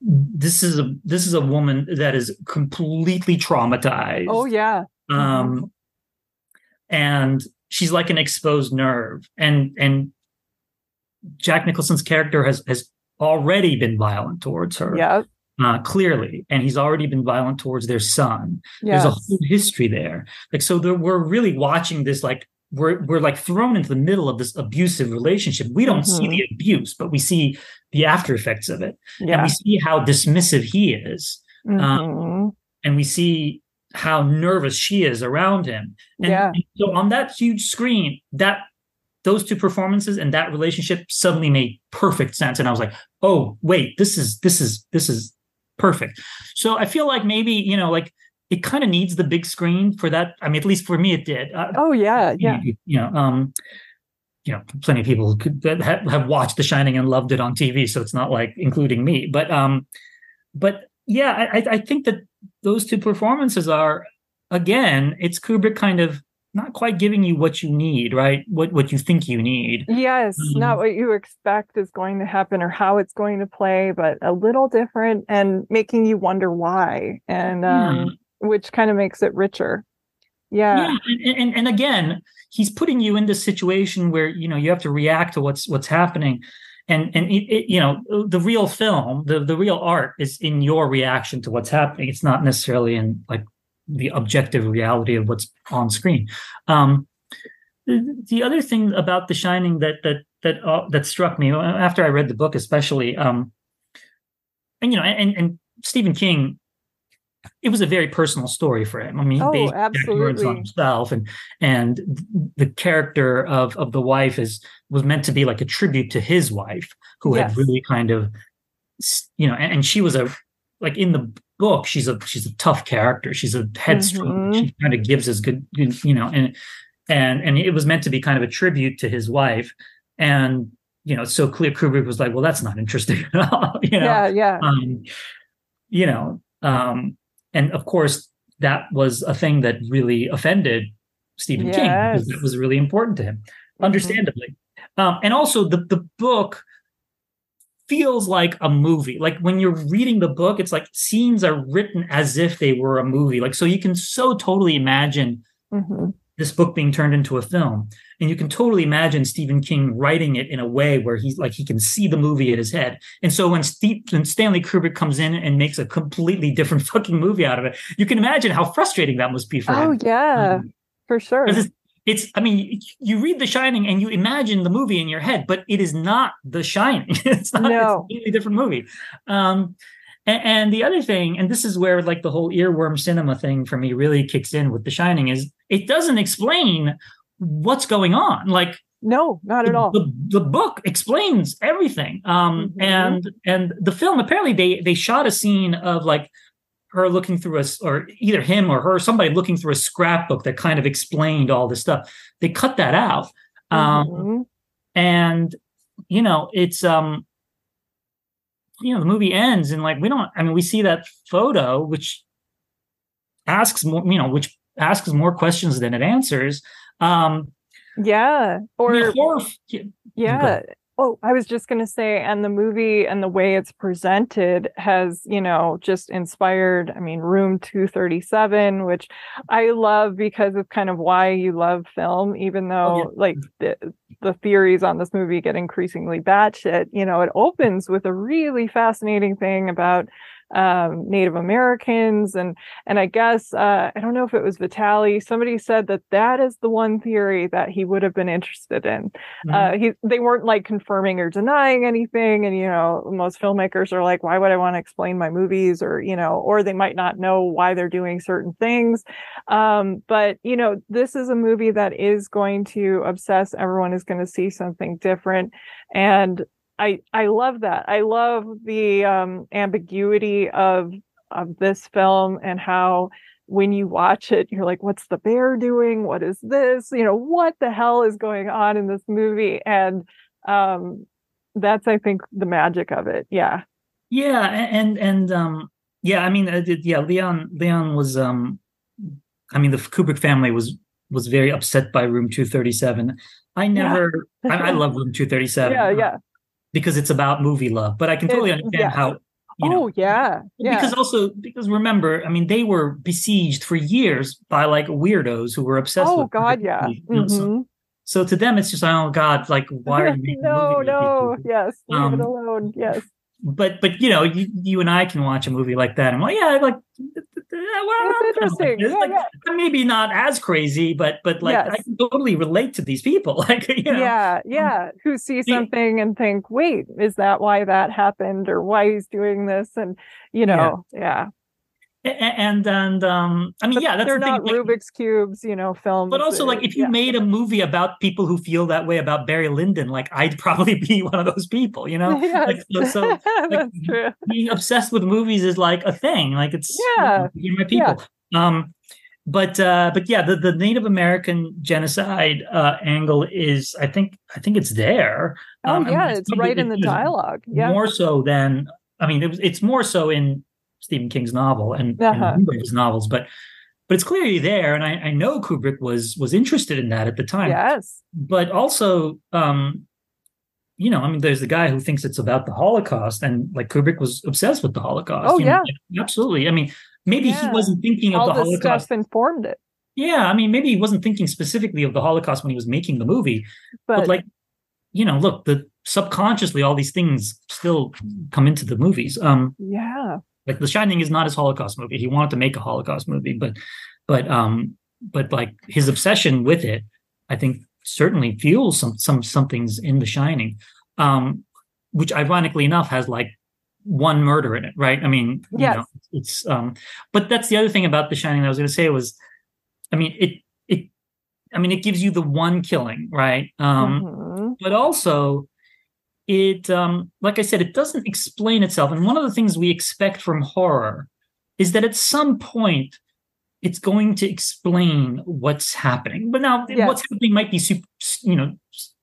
this is a this is a woman that is completely traumatized. Oh yeah. Um mm-hmm. and she's like an exposed nerve and and Jack Nicholson's character has has already been violent towards her. Yeah. Uh, clearly, and he's already been violent towards their son. Yes. There's a whole history there. Like, so there, we're really watching this like we're we're like thrown into the middle of this abusive relationship. We don't mm-hmm. see the abuse, but we see the after effects of it, yeah. and we see how dismissive he is, um, mm-hmm. um, and we see how nervous she is around him. And, yeah. and so on that huge screen, that those two performances and that relationship suddenly made perfect sense and i was like oh wait this is this is this is perfect so i feel like maybe you know like it kind of needs the big screen for that i mean at least for me it did uh, oh yeah yeah you, you, know um you know plenty of people could have, have watched the shining and loved it on tv so it's not like including me but um but yeah i i think that those two performances are again it's kubrick kind of not quite giving you what you need, right? What what you think you need. Yes, um, not what you expect is going to happen or how it's going to play, but a little different and making you wonder why, and um, which kind of makes it richer. Yeah, yeah. And, and, again, he's putting you in this situation where you know you have to react to what's what's happening. And and it, it, you know the real film, the the real art is in your reaction to what's happening. It's not necessarily in like the objective reality of what's on screen. Um, the, the, other thing about The Shining that that that uh, that struck me after I read the book, especially, um, and you know, and and Stephen King, it was a very personal story for him. I mean, oh, he absolutely. on himself, and and the character of of the wife is was meant to be like a tribute to his wife, who yes. had really kind of, you know, and, and she was a like in the book, she's a she's a tough character. She's a headstrong. Mm-hmm. She kind of gives us good, you know, and and and it was meant to be kind of a tribute to his wife. And you know, so clear Kubrick was like, well, that's not interesting at all. <laughs> you know, yeah, yeah. Um, you know, um, and of course, that was a thing that really offended Stephen yes. King because that was really important to him, mm-hmm. understandably. Um, and also, the the book feels like a movie. Like when you're reading the book, it's like scenes are written as if they were a movie. Like so you can so totally imagine mm-hmm. this book being turned into a film. And you can totally imagine Stephen King writing it in a way where he's like he can see the movie in his head. And so when, Steve, when Stanley Kubrick comes in and makes a completely different <laughs> fucking movie out of it, you can imagine how frustrating that must be for oh, him. Oh yeah, um, for sure it's i mean you read the shining and you imagine the movie in your head but it is not the shining <laughs> it's not no. it's a completely different movie um and, the other thing and this is where like the whole earworm cinema thing for me really kicks in with the shining is it doesn't explain what's going on like no not at all the, the book explains everything um mm-hmm. and and the film apparently they they shot a scene of like her looking through a, or either him or her, somebody looking through a scrapbook that kind of explained all this stuff. They cut that out. Um, mm-hmm. And, you know, it's, um, you know, the movie ends and like, we don't, I mean, we see that photo, which asks more, you know, which asks more questions than it answers. Um, yeah. Or, horror, yeah. Oh, I was just going to say, and the movie and the way it's presented has, you know, just inspired. I mean, Room 237, which I love because of kind of why you love film, even though oh, yeah. like the, the theories on this movie get increasingly batshit. You know, it opens with a really fascinating thing about um, Native Americans, and and I guess uh, I don't know if it was Vitali. Somebody said that that is the one theory that he would have been interested in. Mm-hmm. Uh, he they weren't like confirming or denying anything, and you know most filmmakers are like, why would I want to explain my movies, or you know, or they might not know why they're doing certain things. Um, but you know, this is a movie that is going to obsess. Everyone is going to see something different, and I I love that. I love the um, ambiguity of of this film and how when you watch it, you're like, what's the bear doing? What is this? You know, what the hell is going on in this movie? And um, that's, I think, the magic of it. Yeah. Yeah, and and um, yeah, I mean, uh, yeah, Leon Leon was um, I mean, the Kubrick family was was very upset by Room 237. I never, yeah. I, I, love Room 237. <laughs> Yeah, yeah because it's about movie love. But I can totally understand yeah. how. You know, oh yeah, yeah. Because also because remember, I mean, they were besieged for years by like weirdos who were obsessed. Oh with God, yeah. mm-hmm. so, so, to them, it's just oh God, like why are <laughs> you no, no, yes, leave um, it alone, yes. But but you know, you, you and I can watch a movie like that, and well, yeah, like well, interesting. Yeah, like, yeah. Maybe not as crazy, but but like yes. I can totally relate to these people. <laughs> Like you know, yeah, um, yeah, who see something and think, wait, is that why that happened, or why he's doing this? And you know, yeah. And and um i mean but yeah that's they're the not thing. like, rubik's cubes you know films but also like if you yeah. made a movie about people who feel that way about barry lyndon like i'd probably <laughs> be one of those people you know <laughs> yes. like, so, so <laughs> like, that's true being obsessed with movies is like a thing like it's Yeah. you know, you're my people um but uh but yeah the, the native american genocide uh angle is i think i think it's there oh Um, yeah it's it- right in the dialogue yeah more so than i mean it was, it's more so in stephen king's novel and, Uh-huh. and his novels but but it's clearly there and I, I know kubrick was was interested in that at the time. Yes. But also um you know i mean there's the guy who thinks it's about the holocaust and like kubrick was obsessed with the holocaust. Oh, you know, yeah. absolutely. I mean maybe Yeah. he wasn't thinking of the holocaust stuff informed it. Yeah i mean maybe he wasn't thinking specifically of the holocaust when he was making the movie but, but, like you know look the subconsciously all these things still come into the movies. Um yeah like the shining is not his holocaust movie. He wanted to make a holocaust movie but but um but like his obsession with it i think certainly fuels some some something's in the shining um which ironically enough has like one murder in it right? I mean you know it's um but that's the other thing about the shining that i was going to say was i mean it it i mean it gives you the one killing right? Um Mhm. but also it um like i said it doesn't explain itself. And one of the things we expect from horror is that at some point it's going to explain what's happening. But now Yes. what's happening might be super, you know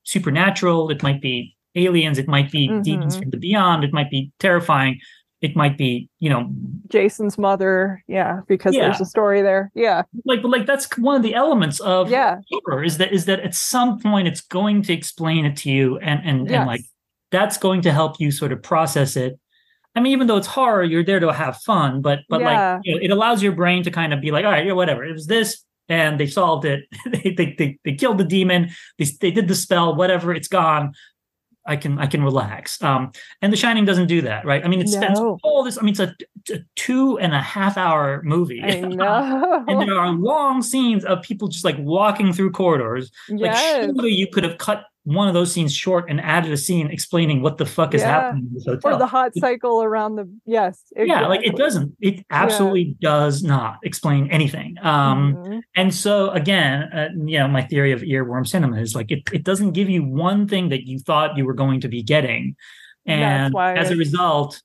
supernatural. It might be aliens. It might be demons Mhm. from the beyond. It might be terrifying. It might be you know jason's mother. Yeah because Yeah. there's a story there. Yeah. Like like that's one of the elements of yeah. horror is that is that at some point it's going to explain it to you and and, yes. and like that's going to help you sort of process it. I mean even though it's horror you're there to have fun but but Yeah. like you know, it allows your brain to kind of be like all right yeah whatever it was this and they solved it. <laughs> They, they they they killed the demon. They, they did the spell whatever it's gone. I can i can relax. Um and the shining doesn't do that right? I mean it spends No. all this i mean it's a, a two and a half hour movie. I <laughs> know. And there are long scenes of people just like walking through corridors. Like surely you could have cut one of those scenes short and added a scene explaining what the fuck is Yeah. happening in this hotel. or the hot cycle around the yes yeah, like it doesn't. It absolutely does not explain anything. Um, Mhm. and so again, uh, you know, my theory of earworm cinema is like it, it doesn't give you one thing that you thought you were going to be getting, and as a result,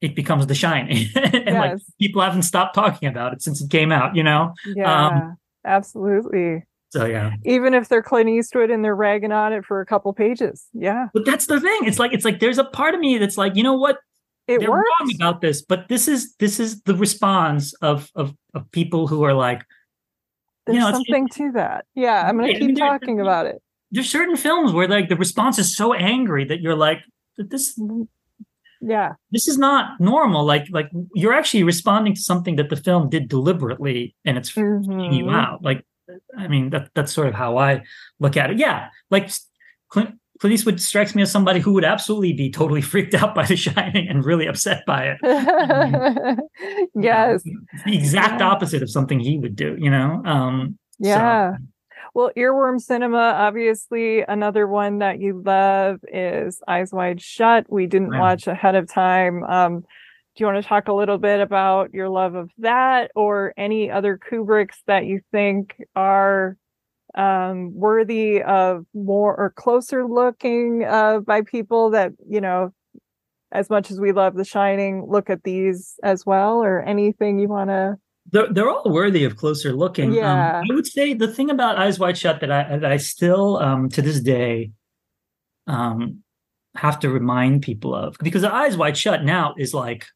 it becomes The Shining, <laughs> and like people haven't stopped talking about it since it came out. You know, yeah absolutely so yeah. even if they're clint eastwood and they're ragging on it for a couple pages yeah But that's the thing. It's like it's like there's a part of me that's like, you know what? it They're works wrong about this, but this is this is the response of of of people who are like, there's you know, something to that yeah i'm gonna Right, keep there- talking about it there's certain films where like the response is so angry that you're like, this yeah this is not normal. Like like you're actually responding to something that the film did deliberately, and it's freaking you Mhm. out. Like, I mean, that that's sort of how I look at it. Yeah, like Clint. Clint Eastwood strikes me as somebody who would absolutely be totally <laughs> freaked out by The Shining and really upset by it. <laughs> yes the exact Yeah. opposite of something he would do, you know? Um, so- Yeah. Well, Earworm Cinema, obviously, another one that you love is Eyes Wide Shut. We didn't watch ahead of time. Um, do you want to talk a little bit about your love of that or any other Kubricks that you think are um, worthy of more or closer looking uh, by people that, you know, as much as we love The Shining, look at these as well or anything you want to? they're, they're all worthy of closer looking. Yeah. Um, I would say the thing about Eyes Wide Shut that I, that I still, um, to this day, um, have to remind people of because Eyes Wide Shut now is like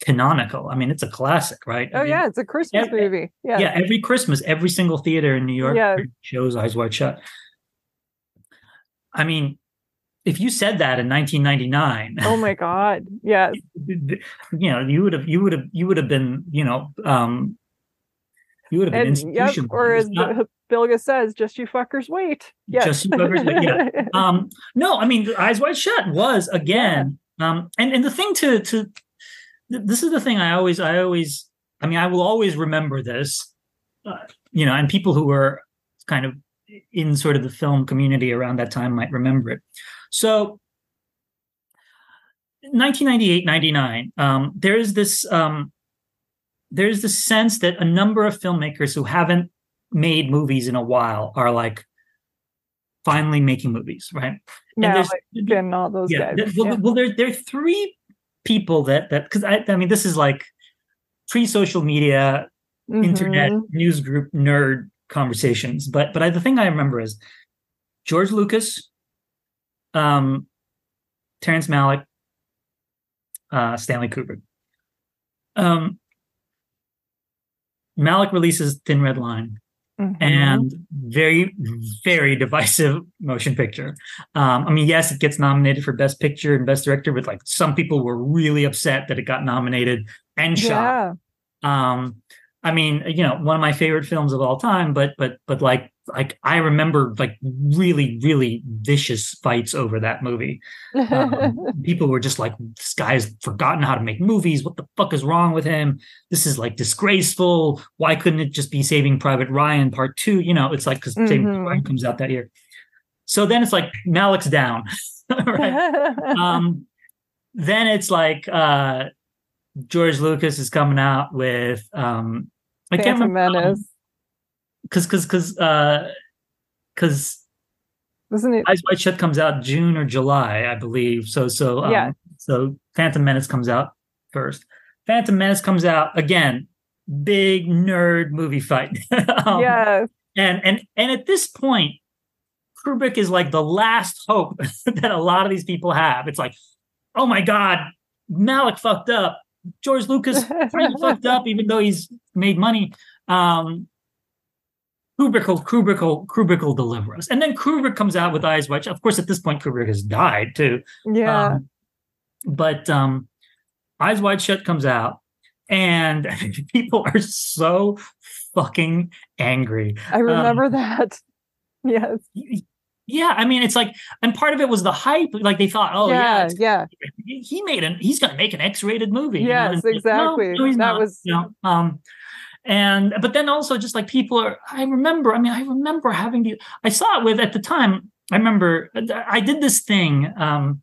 canonical. I mean, it's a classic, right? I Oh, mean, yeah, it's a Christmas yeah, movie. Yeah. yeah every christmas every single theater in new york Yeah. shows eyes wide shut i mean if you said that in 1999 Oh my <laughs> God. Yes. you know you would have you would have you would have been you know um you would have been And yep, or as Not Bilge says, just you fuckers wait. Yes. Just you fuckers wait, yeah. <laughs> um no i mean eyes wide shut was again um and and the thing to to th- this is the thing i always i always i mean i will always remember this uh, you know and people who were kind of in sort of the film community around that time might remember it so 1998 99 um there is this um there's the sense that a number of filmmakers who haven't made movies in a while are like finally making movies, right? Yeah, like, and all those yeah, guys. Well, yeah. well, there there are three people that that because I I mean this is like pre social media, mm-hmm. internet news group nerd conversations, but but I, the thing I remember is George Lucas, um, Terrence Malick, uh, Stanley Kubrick. Um, Malick releases Thin Red Line, mm-hmm. and very, very divisive motion picture. Um, I mean, yes, it gets nominated for Best Picture and Best Director, but like some people were really upset that it got nominated and shot. Yeah. Um, I mean, you know, one of my favorite films of all time, but but but like like I remember like really really vicious fights over that movie. Um, <laughs> people were just like, "This guy's forgotten how to make movies. What the fuck is wrong with him? This is like disgraceful. Why couldn't it just be Saving Private Ryan Part Two? You know, it's like because mm-hmm. Saving Private Ryan comes out that year. So then it's like Malick's down, <laughs> right? <laughs> um, then it's like uh, George Lucas is coming out with um, I can't remember Menace. Because because because uh because wasn't it Eyes Wide Shut comes out June or July, I believe. So so um, yeah. So Phantom Menace comes out first. Phantom Menace comes out again. Big nerd movie fight. <laughs> um, yeah. And and and at this point, Kubrick is like the last hope <laughs> that a lot of these people have. It's like, oh my god, Malick fucked up. George Lucas <laughs> fucked up, even though he's made money. Um, Kubrick will, Kubrick will, Kubrick will deliver us. And then Kubrick comes out with Eyes Wide Shut. Of course, at this point, Kubrick has died too. Yeah. Um, but um, Eyes Wide Shut comes out, and <laughs> people are so fucking angry. I remember um, that. <laughs> Yes yeah, I mean, it's like, and part of it was the hype. Like they thought, oh yeah, yeah, yeah. he made an, he's going to make an X-rated movie. Yes, you know? exactly. No, no, that not, was, you know, um, and but then also just like people are. I remember. I mean, I remember having the. I saw it with at the time. I remember I did this thing um,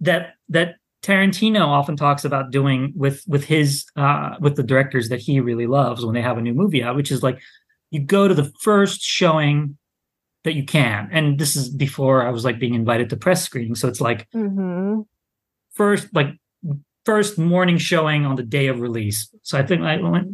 that that Tarantino often talks about doing with with his uh, with the directors that he really loves when they have a new movie out, which is like you go to the first showing that you can. And this is before I was like being invited to press screening. So it's like mm-hmm. first, like first morning showing on the day of release. So I think I went,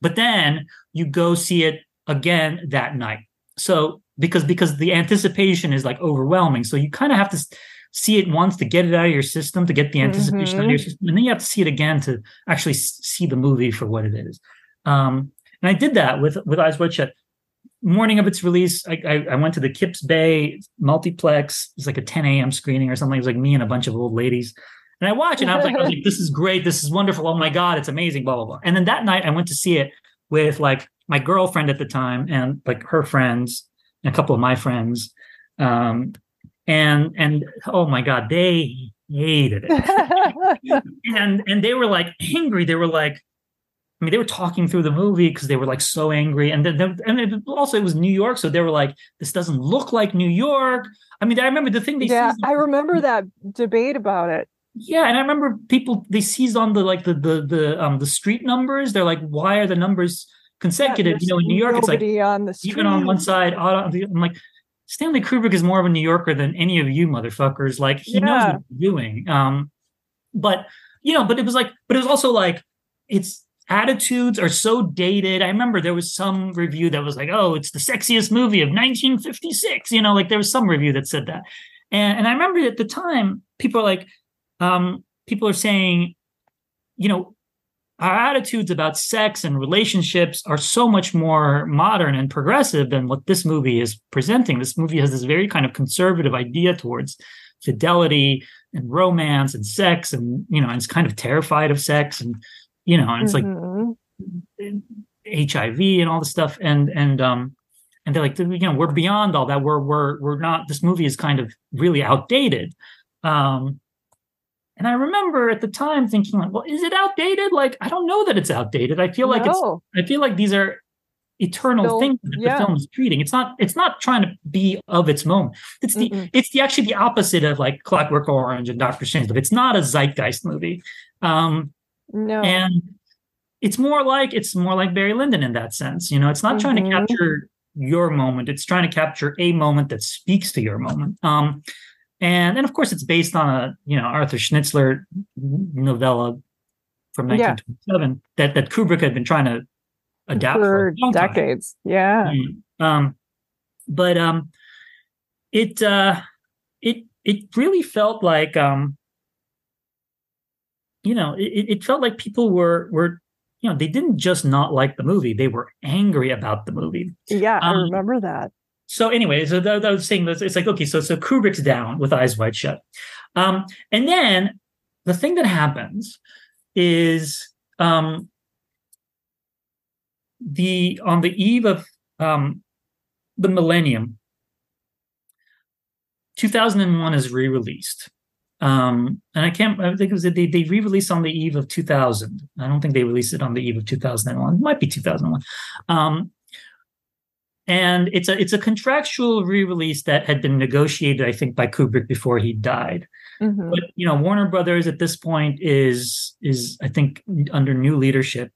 but then you go see it again that night. So because because the anticipation is like overwhelming. So you kind of have to see it once to get it out of your system, to get the anticipation mm-hmm. out of your mm-hmm. system, and then you have to see it again to actually see the movie for what it is. Um, and I did that with with Eyes Wide Shut morning of its release, I, I, I, went to the Kips Bay multiplex. It's like a 10 a.m. screening or something. It was like me and a bunch of old ladies. And I watched it and I was like, I was like, <laughs> this is great. This is wonderful. Oh my God, it's amazing, blah, blah, blah. And then that night I went to see it with like my girlfriend at the time and like her friends and a couple of my friends. Um, and and oh my God, they hated it. <laughs> and and they were like angry. They were like, I mean, they were talking through the movie because they were like so angry, and then and it, also it was New York, so they were like, "This doesn't look like New York." I mean, I remember the thing they yeah, I remember <laughs> that debate about it. Yeah, and I remember people they seized on the like the the the um the street numbers. They're like, "Why are the numbers consecutive?" Yeah, you know, in New York, it's like on the street. even on one side. I'm like, Stanley Kubrick is more of a New Yorker than any of you motherfuckers. Like he yeah. knows what he's doing. Um, but you know, but it was like, but it was also like it's attitudes are so dated. I remember there was some review that was like, "Oh, it's the sexiest movie of 1956." You know, like there was some review that said that, and and I remember at the time people are like, um, people are saying, you know, our attitudes about sex and relationships are so much more modern and progressive than what this movie is presenting. This movie has this very kind of conservative idea towards fidelity and romance and sex, and you know, and it's kind of terrified of sex and you know, and it's mm-hmm. like HIV and all this stuff. And and um and they're like, you know, we're beyond all that. We're we're we're not. This movie is kind of really outdated. Um, and I remember at the time thinking, like, well, is it outdated? Like, I don't know that it's outdated. I feel like no. it's. I feel like these are eternal things that yeah. the film is treating. It's not. It's not trying to be of its moment. It's the. Mm-mm. It's the actually the opposite of like Clockwork Orange and Doctor Strange. It's not a zeitgeist movie. Um, no. And it's more like it's more like Barry Lyndon in that sense. You know, it's not mm-hmm. trying to mm-hmm. capture your moment; it's trying to capture a moment that speaks to your moment. Um, and and of course, it's based on a you know Arthur Schnitzler novella from 1927 yeah. that that Kubrick had been trying to adapt for, for decades. Time. Yeah. Mm. Um, but um, it uh, it it really felt like um, you know, it, it felt like people were were you know they didn't just not like the movie; they were angry about the movie. Yeah, um, I remember that. So anyway, so I was saying it's like okay, so so Kubrick's down with Eyes Wide Shut, um, and then the thing that happens is um, the on the eve of um, the millennium, 2001 is re-released. Um, and I can't, I think it was they, they re-released on the eve of 2000. I don't think they released it on the eve of 2001. It might be 2001. Um, and it's a it's a contractual re-release that had been negotiated, I think, by Kubrick before he died. Mm-hmm. But you know, Warner Brothers at this point is is I think under new leadership,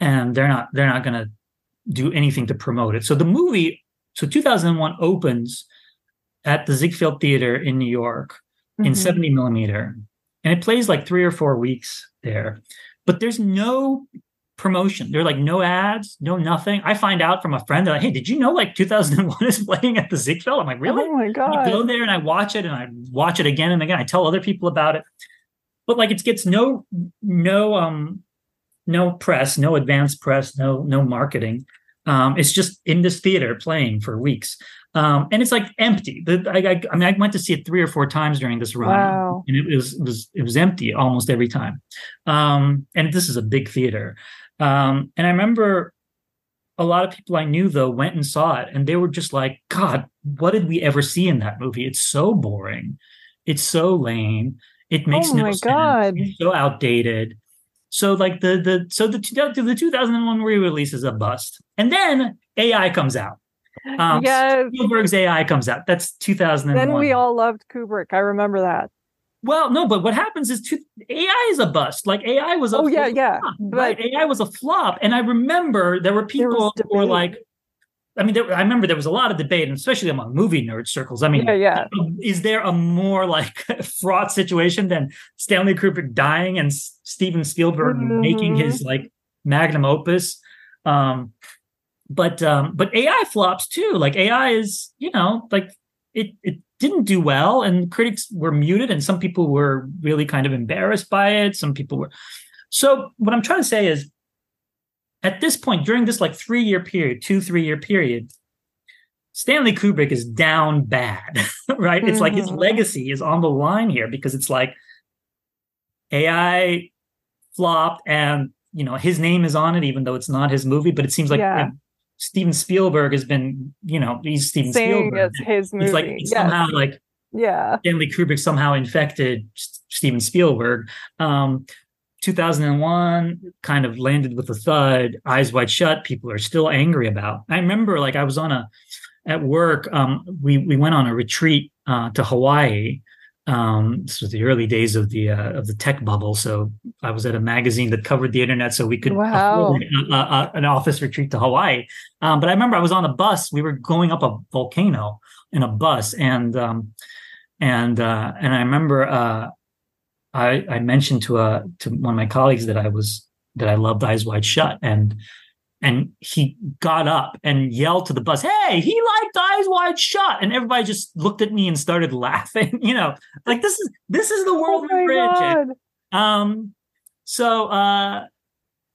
and they're not they're not going to do anything to promote it. So the movie, so 2001 opens at the Ziegfeld Theater in New York mm-hmm. in 70 millimeter, and it plays like three or four weeks there. But there's no promotion. There are like no ads, no nothing. I find out from a friend that, like, hey, did you know like 2001 is playing at the Ziegfeld? I'm like, really? Oh my god! I go there and I watch it and I watch it again and again. I tell other people about it, but like it gets no no um no press, no advanced press, no no marketing. Um, it's just in this theater playing for weeks. Um, and it's like empty. The, I, I, I, mean, I went to see it three or four times during this run, wow. and it, it, was, it was it was empty almost every time. Um, and this is a big theater, um, and I remember a lot of people I knew though went and saw it, and they were just like, "God, what did we ever see in that movie? It's so boring, it's so lame, it makes oh no my sense, God. it's so outdated." So like the the so the the 2001 re-release is a bust, and then AI comes out. Um, yes. Spielberg's AI comes out. That's 2001. Then we all loved Kubrick. I remember that. Well, no, but what happens is to, AI is a bust. Like AI was a oh yeah yeah flop, right. AI was a flop, and I remember there were people there who were like, I mean, there, I remember there was a lot of debate, and especially among movie nerd circles. I mean, yeah, yeah. is there a more like <laughs> fraught situation than Stanley Kubrick dying and Steven Spielberg mm-hmm. making his like magnum opus? Um, but um, but AI flops too. Like AI is, you know, like it it didn't do well, and critics were muted, and some people were really kind of embarrassed by it. Some people were. So what I'm trying to say is, at this point during this like three year period, two three year period, Stanley Kubrick is down bad, <laughs> right? Mm-hmm. It's like his mm-hmm. legacy is on the line here because it's like AI flopped and you know his name is on it even though it's not his movie but it seems like yeah. Steven Spielberg has been, you know, he's Steven Saying Spielberg. It's his movie. He's like yes. somehow like yeah. Stanley Kubrick somehow infected Steven Spielberg. Um, 2001 kind of landed with a thud, eyes wide shut. People are still angry about. I remember like I was on a at work. Um, we we went on a retreat uh, to Hawaii um, this was the early days of the uh, of the tech bubble. So I was at a magazine that covered the internet, so we could wow. afford a, a, an office retreat to Hawaii. Um, but I remember I was on a bus. We were going up a volcano in a bus, and um, and uh, and I remember uh, I, I mentioned to a uh, to one of my colleagues that I was that I loved Eyes Wide Shut, and and he got up and yelled to the bus, "Hey, he liked Eyes Wide Shut!" And everybody just looked at me and started <laughs> laughing. You know, like this is this is the world oh we're in. Um, so uh,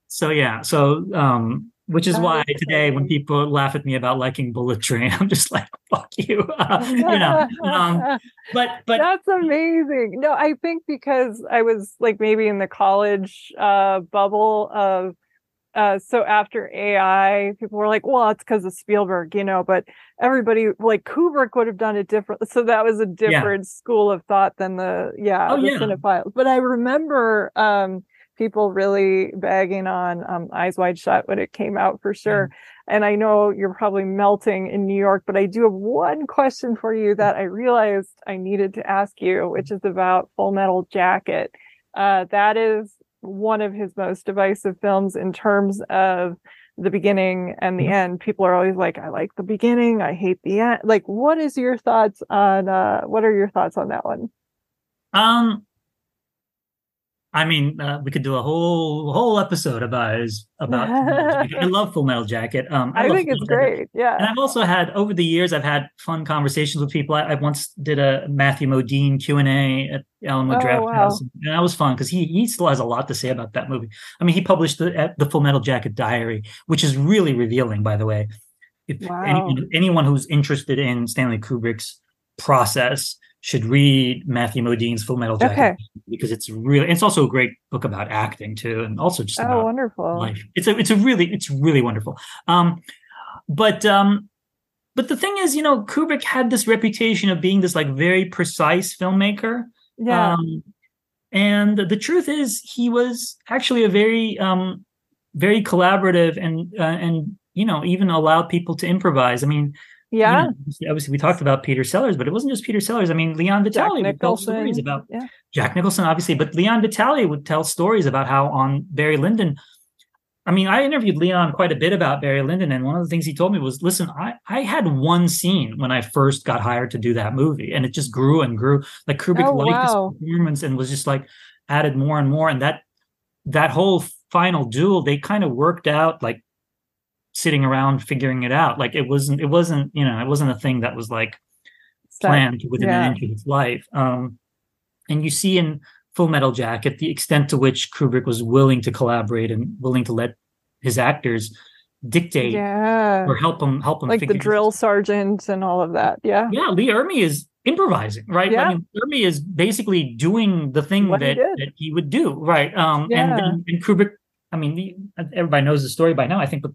so yeah, so um, which is why today when people laugh at me about liking Bullet Train, <laughs> I'm just like, "Fuck you," <laughs> uh, you know. Um, but but that's amazing. No, I think because I was like maybe in the college uh, bubble of uh, so after AI, people were like, well, it's because of Spielberg, you know, but everybody like Kubrick would have done it different. So that was a different yeah. school of thought than the, yeah, oh, the yeah. cinephiles. But I remember um, people really bagging on um, Eyes Wide Shut when it came out for sure. Yeah. And I know you're probably melting in New York, but I do have one question for you that I realized I needed to ask you, which is about Full Metal Jacket. Uh, that is one of his most divisive films in terms of the beginning and the mm-hmm. end. People are always like, I like the beginning, I hate the end. Like, what is your thoughts on uh what are your thoughts on that one? Um I mean, uh, we could do a whole whole episode about his about. I love Full Metal Jacket. Um, I, I think it's great. Yeah, and I've also had over the years, I've had fun conversations with people. I, I once did a Matthew Modine Q and A at Ellenwood oh, Draft wow. House, and that was fun because he he still has a lot to say about that movie. I mean, he published the the Full Metal Jacket Diary, which is really revealing, by the way. If wow. any, anyone who's interested in Stanley Kubrick's process should read Matthew Modine's Full Metal Jacket okay. because it's really it's also a great book about acting too, and also just oh, wonderful life. It's a it's a really it's really wonderful. Um, but um, but the thing is, you know, Kubrick had this reputation of being this like very precise filmmaker. Yeah. Um, and the truth is, he was actually a very um, very collaborative and uh, and you know even allowed people to improvise. I mean, yeah. You know, obviously, we talked about Peter Sellers, but it wasn't just Peter Sellers. I mean, Leon Vitali would tell stories about yeah. Jack Nicholson, obviously, but Leon Vitali would tell stories about how on Barry Lyndon. I mean, I interviewed Leon quite a bit about Barry Lyndon, and one of the things he told me was, "Listen, I I had one scene when I first got hired to do that movie, and it just grew and grew. Like Kubrick oh, liked wow. this performance and was just like added more and more, and that that whole final duel, they kind of worked out like sitting around figuring it out. Like it wasn't, it wasn't, you know, it wasn't a thing that was like planned within yeah. an inch of its life. Um, and you see in Full Metal Jacket the extent to which Kubrick was willing to collaborate and willing to let his actors dictate yeah. or help them help them like the drill sergeant and all of that. Yeah, yeah. Lee Ermey is improvising, right? Yeah. I mean, Ermey is basically doing the thing that he, that he would do, right? Um, yeah. and, and Kubrick. I mean, everybody knows the story by now. I think, but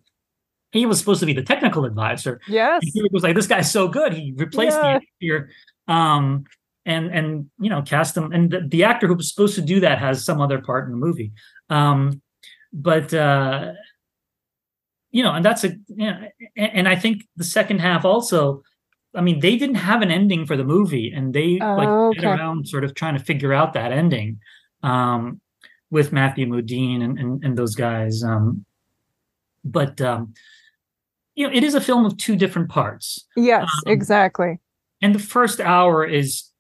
he was supposed to be the technical advisor. Yes. he was like, this guy's so good. He replaced yeah. the actor. Um, and and you know, cast him. And the, the, actor who was supposed to do that has some other part in the movie. Um, but uh, you know, and that's a you know, and, and, I think the second half also. I mean, they didn't have an ending for the movie, and they oh, like okay. around sort of trying to figure out that ending um, with Matthew Modine and, and, and those guys. Um, but um, you know, it is a film of two different parts. Yes, um, exactly. And the first hour is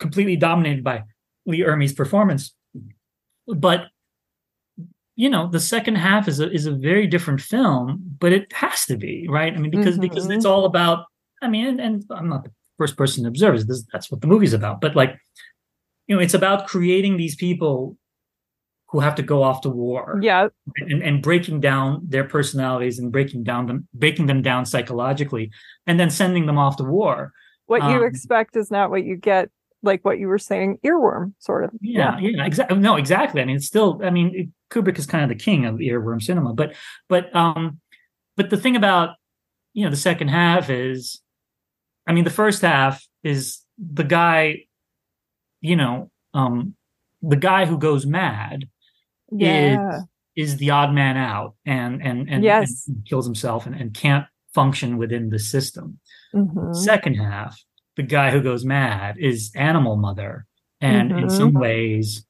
completely dominated by Lee Ermey's performance. But you know, the second half is a is a very different film, but it has to be, right? I mean, because mm-hmm. because it's all about I mean, and, and, I'm not the first person to observe this, that's what the movie's about, but like, you know, it's about creating these people who have to go off to war. Yeah. And, and breaking down their personalities and breaking down them, breaking them down psychologically, and then sending them off to war. What um, you expect is not what you get, like what you were saying, earworm sort of. Yeah, yeah, yeah exactly. No, exactly. I mean, it's still. I mean, it, Kubrick is kind of the king of earworm cinema, but but um, but the thing about you know the second half is, I mean, the first half is the guy, you know, um, the guy who goes mad yeah. is is the odd man out and and and, yes. and kills himself and, and can't function within the system. Mm-hmm. Second half, the guy who goes mad is Animal Mother, and mm-hmm. in some ways,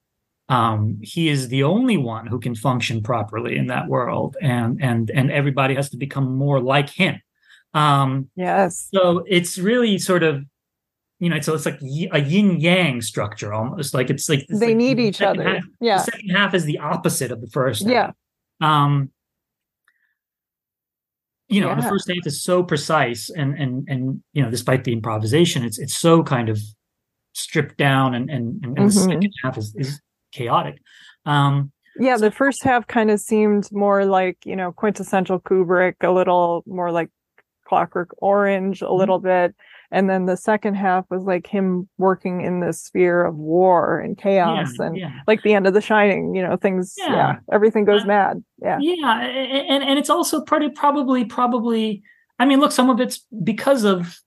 um, he is the only one who can function properly in that world, and and and everybody has to become more like him. Um, yes. So it's really sort of you know, so it's like a yin yang structure almost. Like it's like it's they like need each other. Half, yeah. The second half is the opposite of the first. Yeah. Um, you know, yeah. the first half is so precise and and and you know, despite the improvisation, it's it's so kind of stripped down and and, and, mm-hmm. the second half is, is chaotic. Um yeah, so, the first half kind of seemed more like, you know, quintessential Kubrick, a little more like Clockwork Orange, a mm-hmm. little bit and then the second half was like him working in this sphere of war and chaos yeah, and yeah. like the end of the shining you know things yeah, yeah everything goes uh, mad yeah. yeah and and it's also pretty probably probably i mean look some of it's because of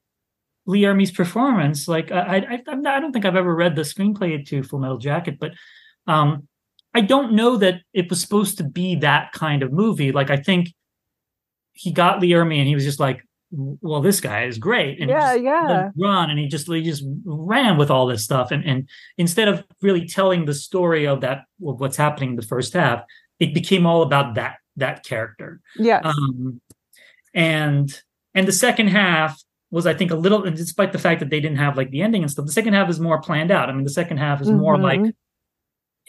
lee ermey's performance like i i i don't think i've ever read the screenplay to full metal jacket but um i don't know that it was supposed to be that kind of movie. Like i think he got lee ermey and he was just like well, this guy is great. And yeah, he yeah. Run and he just he just ran with all this stuff. And and instead of really telling the story of that of what's happening in the first half, it became all about that that character. Yeah. Um, and and the second half was I think a little, and despite the fact that they didn't have like the ending and stuff, the second half is more planned out. I mean, the second half is mm-hmm. more like, you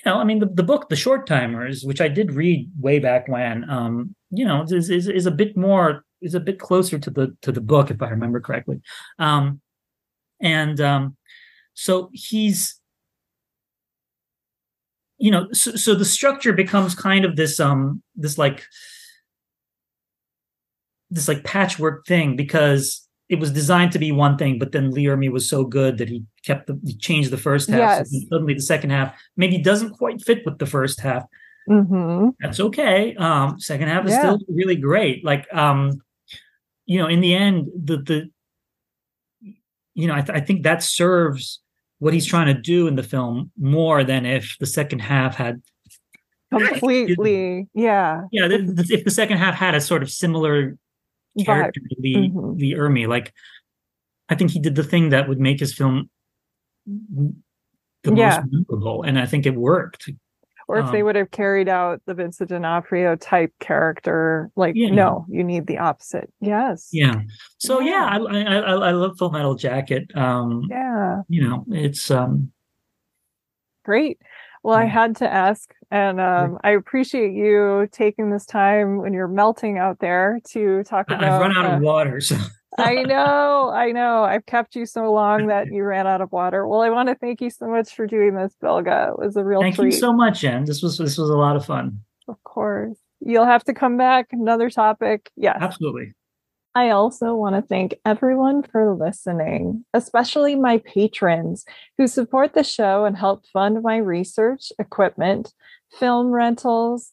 know, I mean, the, the book, The Short Timers, which I did read way back when, um, you know, is, is is a bit more is a bit closer to the to the book if I remember correctly, um, and um, so he's. You know, so, so the structure becomes kind of this um this like this like patchwork thing because it was designed to be one thing, but then Lee Ermey was so good that he kept the he changed the first half. Yes. So suddenly the second half maybe doesn't quite fit with the first half. Mm-hmm. That's okay. Um, second half is Yeah. still really great. Like um, you know, in the end, the the you know, I, th- I think that serves what he's trying to do in the film more than if the second half had Completely. Yeah. yeah, if the second half had a sort of similar character to Lee Mhm. Lee Ermey. Like, I think he did the thing that would make his film the Yeah. most memorable, and I think it worked. Or if they Um, would have carried out the Vincent D'Onofrio type character, like Yeah. no, you need the opposite. Yes. Yeah. So yeah, Yeah. I, I I love Full Metal Jacket. Um, Yeah. you know, it's um, Great. Well, I had to ask, and um, I appreciate you taking this time when you're melting out there to talk about. I've run out uh, of water. <laughs> So I know, I know. I've kept you so long that you ran out of water. Well, I want to thank you so much for doing this, Bilge. It was a real thank treat. you so much, Jen. This was this was a lot of fun. Of course. You'll have to come back. Another topic. Yes. Absolutely. I also want to thank everyone for listening, especially my patrons who support the show and help fund my research, equipment, film rentals,